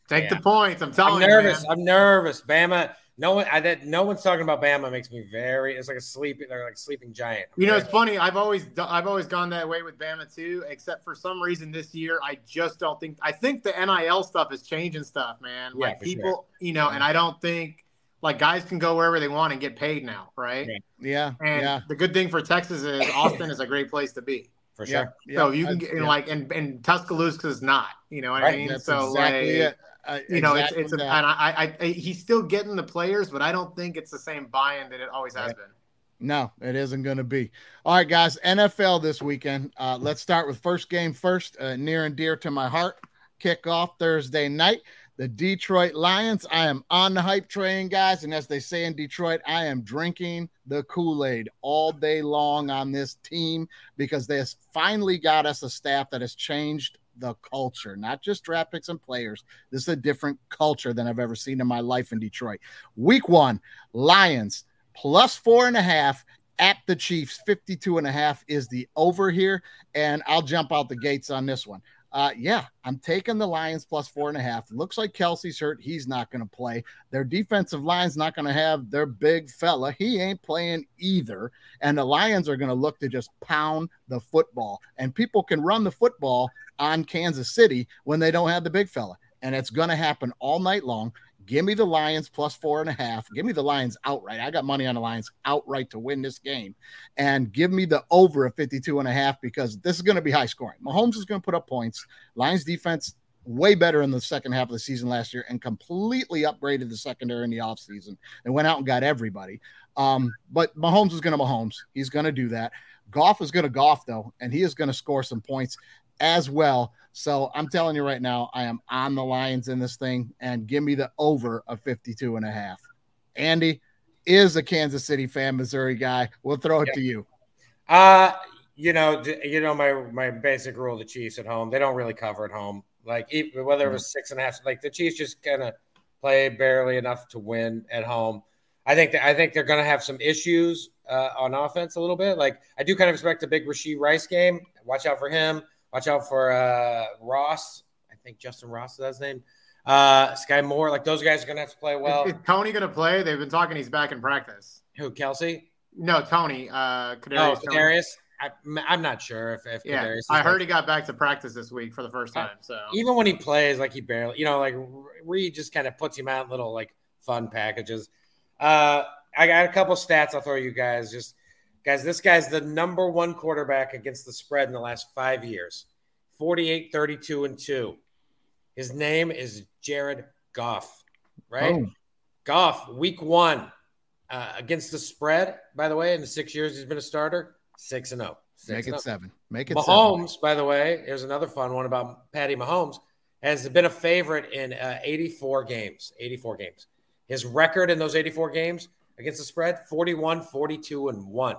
Take Yeah. the points. I'm telling you, I'm nervous. you. man. I'm nervous. Bama. No one. I that no one's talking about Bama. Makes me very. It's like a sleeping. They're like sleeping giant. I'm You know, very- it's funny. I've always do- I've always gone that way with Bama too, except for some reason this year I just don't think I think the NIL stuff is changing stuff, man. Yeah, like for people, you know, and I don't think like guys can go wherever they want and get paid now, right? Yeah. Yeah, And yeah, the good thing for Texas is Austin is a great place to be. for sure. yeah. so you can I- get yeah. like and and Tuscaloosa is not, you know what Right, I mean? That's so exactly like it. Uh, you know, exactly it's it's a, and I, I I he's still getting the players, but I don't think it's the same buy-in that it always has Right. been. No, it isn't going to be. All right, guys. NFL this weekend. Uh, let's start with first game first. Uh, near and dear to my heart. Kickoff Thursday night. The Detroit Lions. I am on the hype train, guys. And as they say in Detroit, I am drinking the Kool Aid all day long on this team because they has finally got us a staff that has changed the culture, not just draft picks and players. This is a different culture than I've ever seen in my life in Detroit. Week one, Lions plus four and a half at the Chiefs. 52 and a half is the over here. And I'll jump out the gates on this one. Uh, yeah, I'm taking the Lions plus four and a half. Looks like Kelce's hurt. He's not going to play. Their defensive line's not going to have their big fella. He ain't playing either. And the Lions are going to look to just pound the football. And people can run the football on Kansas City when they don't have the big fella. And it's going to happen all night long. Give me the Lions plus four and a half. Give me the Lions outright. I got money on the Lions outright to win this game. And give me the over of 52 and a half because this is going to be high scoring. Mahomes is going to put up points. Lions defense way better in the second half of the season last year and completely upgraded the secondary in the offseason and went out and got everybody. Um, but Mahomes is going to Mahomes. He's going to do that. Goff is going to golf though, and he is going to score some points as well. So I'm telling you right now, I am on the Lions in this thing and give me the over of 52 and a half. Andy is a Kansas City fan, Missouri guy. We'll throw it Yeah. to you. Uh, you know, you know my my basic rule: the Chiefs at home, they don't really cover at home. Like whether it was six and a half, like the Chiefs just kind of play barely enough to win at home. I think that I think they're going to have some issues uh, on offense a little bit. Like I do kind of expect a big Rashee Rice game. Watch out for him. Watch out for uh, Ross. I think Justyn Ross is his name. Uh, Skyy Moore. Like those guys are going to have to play well. is, is Toney going to play? They've been talking. He's back in practice. Who? Kelce? No, Toney. Uh, Oh, Kadarius I, I'm not sure if if Yeah, Kadarius I heard like- he got back to practice this week for the first time. So even when he plays, like he barely, you know, like Reid just kind of puts him out in little like fun packages. Uh, I got a couple stats I'll throw you guys. Just guys, this guy's the number one quarterback against the spread in the last five years 48, 32, and two. His name is Jared Goff, right? Boom. Goff, week one uh, against the spread, by the way, in the six years he's been a starter, six and oh. Six Make and it oh. seven. Make it Mahomes, by the way, here's another fun one about Patty Mahomes, has been a favorite in uh, 84 games. 84 games. His record in those 84 games against the spread 41, 42, and 1.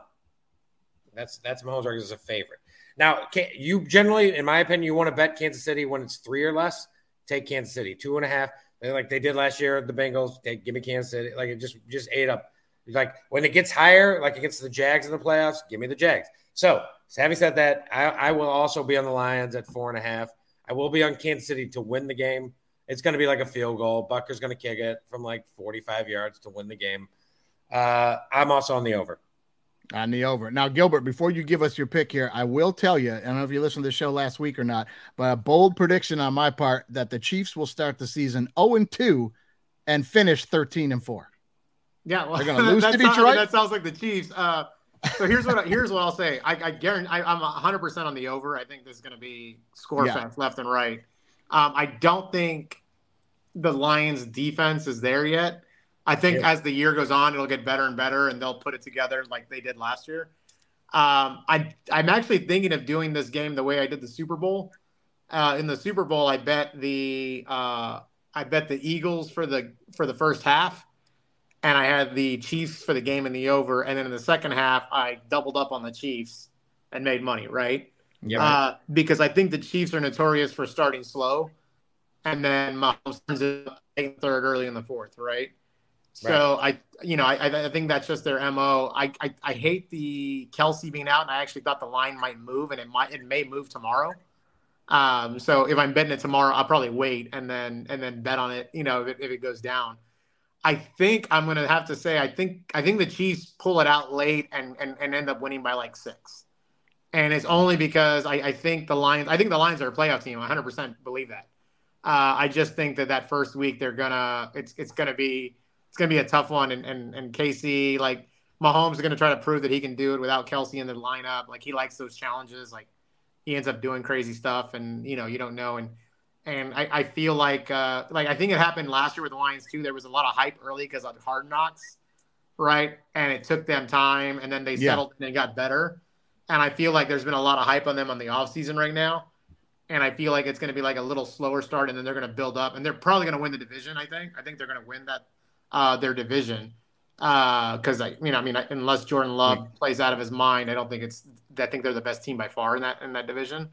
That's that's Mahomes' record as a favorite. Now, you generally, in my opinion, you want to bet Kansas City when it's three or less. Take Kansas City two and a half. Like they did last year, the Bengals. They give me Kansas City. Like it just just ate up. Like when it gets higher, like against the Jags in the playoffs, give me the Jags. So, so having said that, I, I will also be on the Lions at four and a half. I will be on Kansas City to win the game. It's going to be like a field goal. Butker's going to kick it from like 45 yards to win the game. Uh, I'm also on the over. On the over. Now, Gilbert, before you give us your pick here, I will tell you, I don't know if you listened to the show last week or not, but a bold prediction on my part that the Chiefs will start the season 0 and 2 and finish 13 and 4. yeah, well, They're gonna lose that to sounds- Detroit? that sounds like the Chiefs. Uh, so here's what here's what I'll say. I, I guarantee I, I'm 100 percent on the over. I think this is going to be score Yeah. fest left and right. Um, I don't think the Lions defense is there yet. I think as the year goes on, it'll get better and better, and they'll put it together like they did last year. Um, I I'm actually thinking of doing this game the way I did the Super Bowl. Uh, in the Super Bowl, I bet the uh, I bet the Eagles for the for the first half, and I had the Chiefs for the game in the over, and then in the second half, I doubled up on the Chiefs and made money. Right? Yeah. Uh, because I think the Chiefs are notorious for starting slow, and then Mahomes turns it third, early in the fourth. Right? So I, you know, I, I think that's just their mo. I, I, I hate the Kelce being out, and I actually thought the line might move, and it might, it may move tomorrow. Um, so if I'm betting it tomorrow, I'll probably wait and then and then bet on it. You know, if it, if it goes down, I think I'm gonna have to say I think I think the Chiefs pull it out late and and, and end up winning by like six, and it's only because I, I think the Lions I think the Lions are a playoff team. 100 percent believe that. Uh, I just think that that first week they're gonna it's it's gonna be it's gonna be a tough one, and and and Casey like Mahomes is gonna try to prove that he can do it without Kelce in the lineup. Like he likes those challenges. Like he ends up doing crazy stuff, and you know you don't know. And and I, I feel like uh, like I think it happened last year with the Lions too. There was a lot of hype early because of Hard Knocks, right? And it took them time, and then they Yeah. settled and got better. And I feel like there's been a lot of hype on them on the offseason right now. And I feel like it's going to be like a little slower start, and then they're going to build up, and they're probably going to win the division. I think. I think they're going to win that uh, their division because I, you know, I mean, unless Jordan Love plays out of his mind, I don't think it's. I think they're the best team by far in that in that division.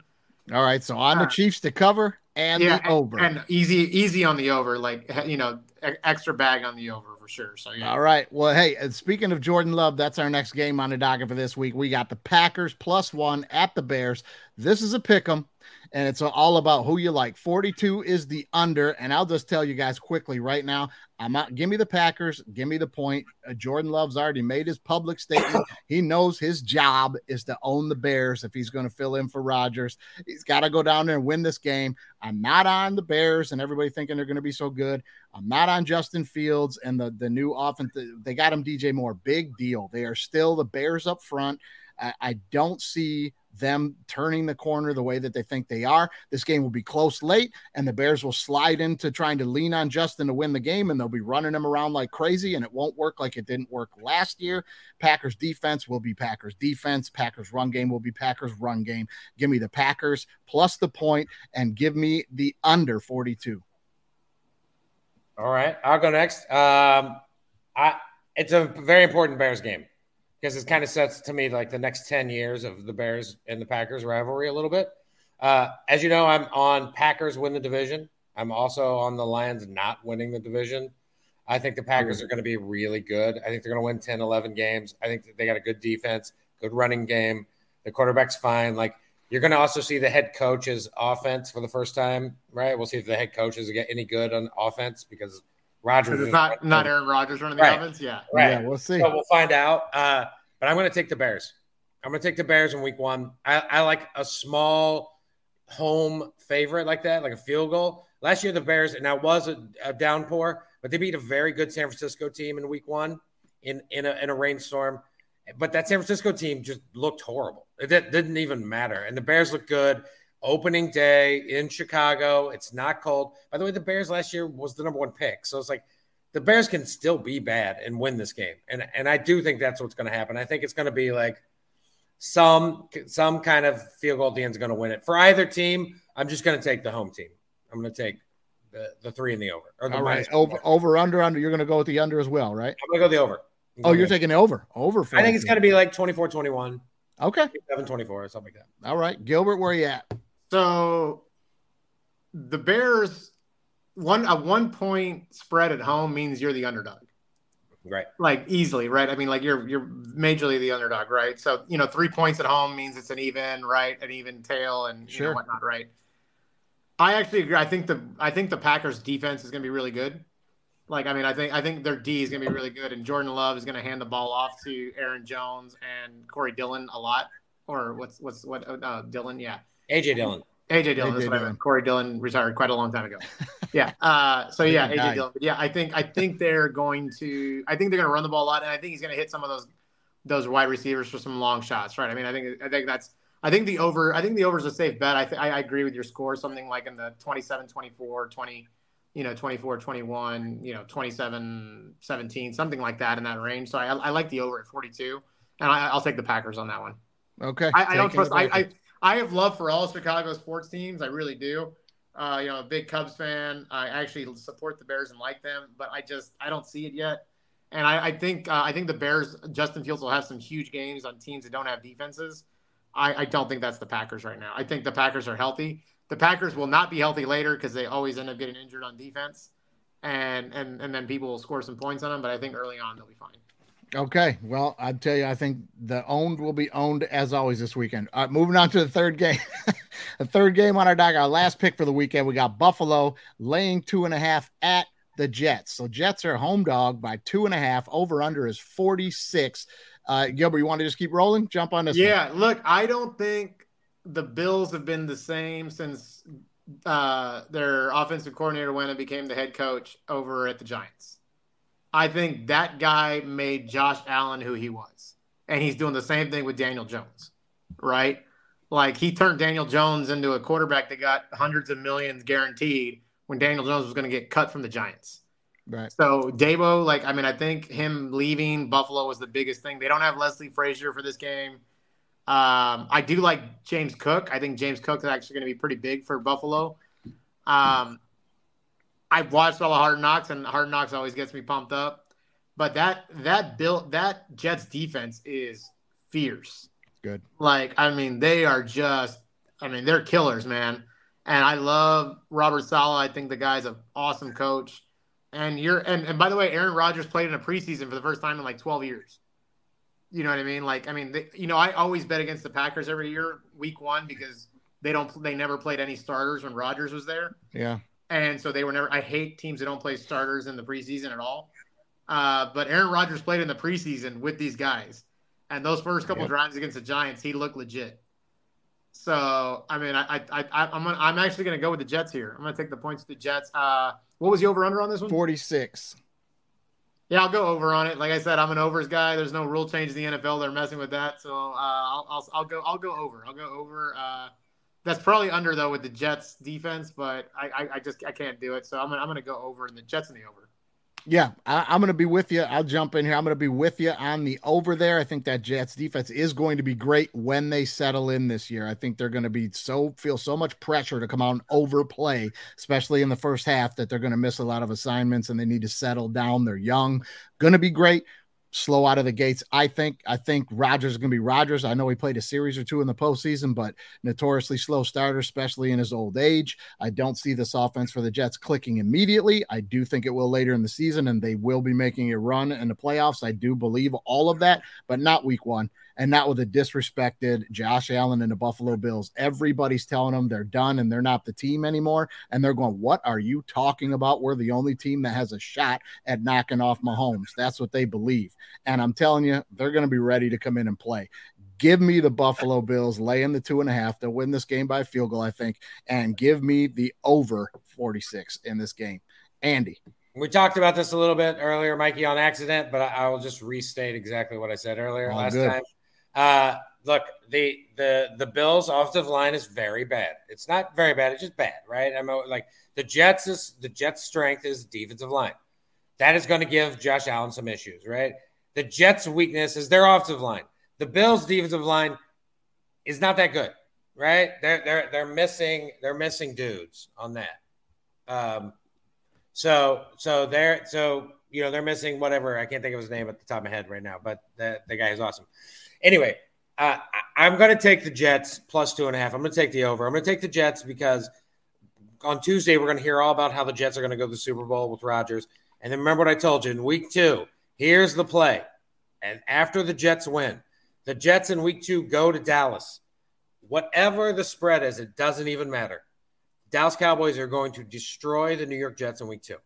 All right, so on the Uh, Chiefs to cover and yeah, the over. and easy easy on the over, like you know, extra bag on the over for sure. So yeah, All right. Well, hey, speaking of Jordan Love, that's our next game on the docket for this week. We got the Packers plus one at the Bears. This is a pick 'em, and it's all about who you like. 42 is the under, and I'll just tell you guys quickly right now. I'm not. Give me the Packers. Give me the point. Uh, Jordan Love's already made his public statement. he knows his job is to own the Bears if he's going to fill in for Rodgers. He's got to go down there and win this game. I'm not on the Bears and everybody thinking they're going to be so good. I'm not on Justin Fields and the the new offense. They got him DJ Moore. Big deal. They are still the Bears up front. I, I don't see them turning the corner the way that they think they are. This game will be close late, and the Bears will slide into trying to lean on Justin to win the game, and they'll be running him around like crazy, and it won't work like it didn't work last year. Packers defense will be Packers defense. Packers run game will be Packers run game. Give me the Packers plus the point, and give me the under 42. All right, I'll go next. Um, I it's a very important Bears game because it kind of sets to me like the next ten years of the Bears and the Packers rivalry a little bit. Uh, as you know, I'm on Packers win the division. I'm also on the Lions not winning the division. I think the Packers are going to be really good. I think they're going to win 10, 11 games. I think that they got a good defense, good running game. The quarterback's fine. Like you're going to also see the head coach's offense for the first time, right? We'll see if the head coach is get any good on offense because Rodgers it's is not not Aaron Rodgers running the Right. offense. Yeah, Right. Yeah, we'll see. So we'll find out. Uh, but I'm going to take the Bears. I'm going to take the Bears in week one. I, I like a small home favorite like that, like a field goal. Last year, the Bears, and that was a, a downpour, but they beat a very good San Francisco team in week one in, in, a, in a rainstorm. But that San Francisco team just looked horrible. It did, didn't even matter. And the Bears look good. Opening day in Chicago. It's not cold. By the way, the Bears last year was the number one pick. So it's like the Bears can still be bad and win this game. And and I do think that's what's going to happen. I think it's going to be like some some kind of field goal at the end is going to win it. For either team, I'm just going to take the home team. I'm going to take the, the three in the over. Or the All right, over, over, under, under. You're going to go with the under as well, right? I'm going to go the over. Oh, you're taking the over, over. I think it's going to be like 24 21, okay. 7 24, or something like that. All right, Gilbert, where are you at? So the Bears one a one point spread at home means you're the underdog. Right. Like easily, right? I mean, like you're you're majorly the underdog, right? So you know, three points at home means it's an even, right? An even tail and you Sure. know whatnot, right? I actually agree. I think the I think the Packers defense is gonna be really good. Like, I mean, I think I think their D is gonna be really good, and Jordan Love is gonna hand the ball off to Aaron Jones and Corey Dillon a lot. Or what's what's what uh, Dillon? Yeah. AJ Dillon. AJ Dillon. AJ that's what I meant. Corey Dillon retired quite a long time ago. yeah. Uh, so yeah, AJ died. Dillon. But yeah, I think I think they're going to. I think they're going to run the ball a lot, and I think he's going to hit some of those those wide receivers for some long shots. Right. I mean, I think I think that's. I think the over. I think the over is a safe bet. I th- I, I agree with your score. Something like in the 27, 24, 20, you know, 24, 21, you know, 27, 17, something like that in that range. So I, I like the over at 42, and I, will take the Packers on that one. Okay. I, I don't trust. I, I, I have love for all Chicago sports teams. I really do. Uh, you know, a big Cubs fan. I actually support the Bears and like them, but I just I don't see it yet. And I, I think uh, I think the Bears, Justin Fields will have some huge games on teams that don't have defenses. I, I don't think that's the Packers right now. I think the Packers are healthy. The Packers will not be healthy later because they always end up getting injured on defense, and and and then people will score some points on them. But I think early on they'll be fine. Okay, well, I tell you, I think the owned will be owned as always this weekend. All right, moving on to the third game. the third game on our dock, our last pick for the weekend. We got Buffalo laying two and a half at the Jets. So Jets are home dog by two and a half. Over under is 46. Uh, Gilbert, you want to just keep rolling? Jump on this. Yeah, one. look, I don't think the Bills have been the same since uh, their offensive coordinator went and became the head coach over at the Giants. I think that guy made Josh Allen who he was. And he's doing the same thing with Daniel Jones, right? Like he turned Daniel Jones into a quarterback that got hundreds of millions guaranteed when Daniel Jones was going to get cut from the Giants. Right. So Daboll, like, I mean, I think him leaving Buffalo was the biggest thing. They don't have Leslie Frazier for this game. Um, I do like James Cook. I think James Cook is actually going to be pretty big for Buffalo. Um, I've watched all the Hard Knocks, and Hard Knocks always gets me pumped up. But that that built that Jets defense is fierce. Good. Like, I mean, they are just, I mean, they're killers, man. And I love Robert Saleh. I think the guy's an awesome coach. And you're and, and by the way, Aaron Rodgers played in a preseason for the first time in like 12 years. You know what I mean? Like, I mean, they, you know, I always bet against the Packers every year, week one, because they don't they never played any starters when Rodgers was there. Yeah. And so they were never I hate teams that don't play starters in the preseason at all. Uh, but Aaron Rodgers played in the preseason with these guys. And those first couple drives against the Giants, he looked legit. So I mean, I I, I I'm gonna, I'm actually going to go with the Jets here. I'm going to take the points to the Jets. Uh, what was the over under on this one? Forty six. Yeah, I'll go over on it. Like I said, I'm an overs guy. There's no rule change in the NFL. They're messing with that, so uh, I'll, I'll, I'll go I'll go over. I'll go over. Uh, that's probably under though with the Jets defense, but I, I, I just I can't do it. So I'm gonna, I'm to go over in the Jets in the over. Yeah, I, am going to be with you. I'll jump in here. I'm going to be with you on the over there. I think that Jets defense is going to be great when they settle in this year. I think they're going to be so feel so much pressure to come out and overplay, especially in the first half, that they're going to miss a lot of assignments and they need to settle down. They're young, going to be great slow out of the gates. I think I think Rodgers is going to be Rodgers. I know he played a series or two in the postseason, but notoriously slow starter, especially in his old age. I don't see this offense for the Jets clicking immediately. I do think it will later in the season, and they will be making a run in the playoffs. I do believe all of that, but not week one and not with a disrespected Josh Allen and the Buffalo Bills. Everybody's telling them they're done and they're not the team anymore. And they're going, What are you talking about? We're the only team that has a shot at knocking off Mahomes. That's what they believe. And I'm telling you, they're going to be ready to come in and play. Give me the Buffalo Bills laying the two and a half. They'll win this game by a field goal, I think. And give me the over 46 in this game. Andy. We talked about this a little bit earlier, Mikey, on accident, but I, will just restate exactly what I said earlier All last good. time. Uh, look, the the the Bills' offensive line is very bad. It's not very bad; it's just bad, right? I'm like the Jets is the Jets' strength is defensive line. That is going to give Josh Allen some issues, right? The Jets' weakness is their offensive line. The Bills' defensive line is not that good, right? They're they're they're missing they're missing dudes on that. Um, so so they're so you know they're missing whatever I can't think of his name at the top of my head right now, but the the guy is awesome. Anyway, uh, I'm going to take the Jets plus two and a half. I'm going to take the over. I'm going to take the Jets because on Tuesday we're going to hear all about how the Jets are going to go to the Super Bowl with Rodgers. And then remember what I told you in week two. Here's the play. And after the Jets win, the Jets in week two go to Dallas. Whatever the spread is, it doesn't even matter. Dallas Cowboys are going to destroy the New York Jets in week two.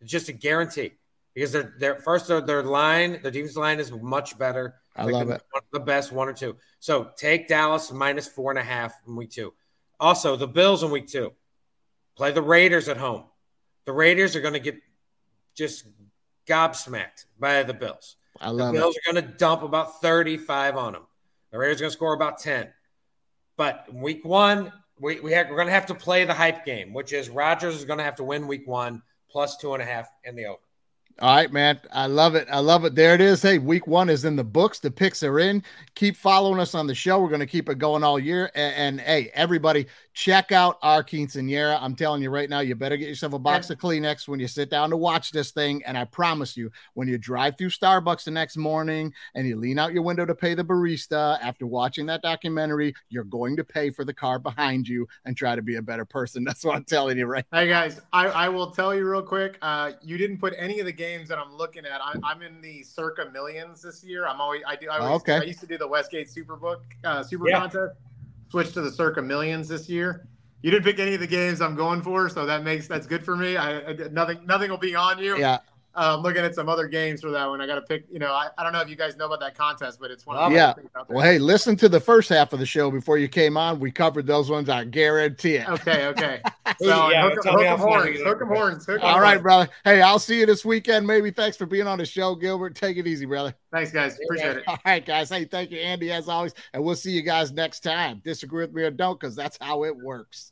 It's just a guarantee because they're, they're first their, their line, their defense line is much better. I like love the, it. The best, one or two. So take Dallas minus four and a half in week two. Also, the Bills in week two play the Raiders at home. The Raiders are going to get just gobsmacked by the Bills. I love the Bills it. are going to dump about 35 on them. The Raiders are going to score about 10. But week one, we, we have, we're going to have to play the hype game, which is Rodgers is going to have to win week one plus two and a half in the over. All right, man. I love it. I love it. There it is. Hey, week one is in the books. The picks are in. Keep following us on the show. We're going to keep it going all year. And, and hey, everybody, check out our quinceanera. I'm telling you right now, you better get yourself a box of Kleenex when you sit down to watch this thing. And I promise you, when you drive through Starbucks the next morning and you lean out your window to pay the barista after watching that documentary, you're going to pay for the car behind you and try to be a better person. That's what I'm telling you right Hey guys, I, I will tell you real quick. Uh, you didn't put any of the games that I'm looking at. I, I'm in the circa millions this year. I'm always I do. I, always, Okay. I used to do the Westgate Superbook uh, Super Yeah. Contest. Switched to the circa millions this year. You didn't pick any of the games I'm going for, so that makes that's good for me. I, I nothing nothing will be on you. Yeah. Uh, I'm looking at some other games for that one. I got to pick. You know, I, I don't know if you guys know about that contest, but it's one. Of Yeah. best things out there. Well, hey, listen to the first half of the show before you came on. We covered those ones. I guarantee it. Okay, okay. So Yeah, hook, tell me hook 'em how horns, you hook 'em get. horns, hook 'em All right, horns. brother. Hey, I'll see you this weekend. Maybe thanks for being on the show, Gilbert. Take it easy, brother. Thanks, guys. Appreciate it. All right, guys. Hey, thank you, Andy, as always. And we'll see you guys next time. Disagree with me or don't, because that's how it works.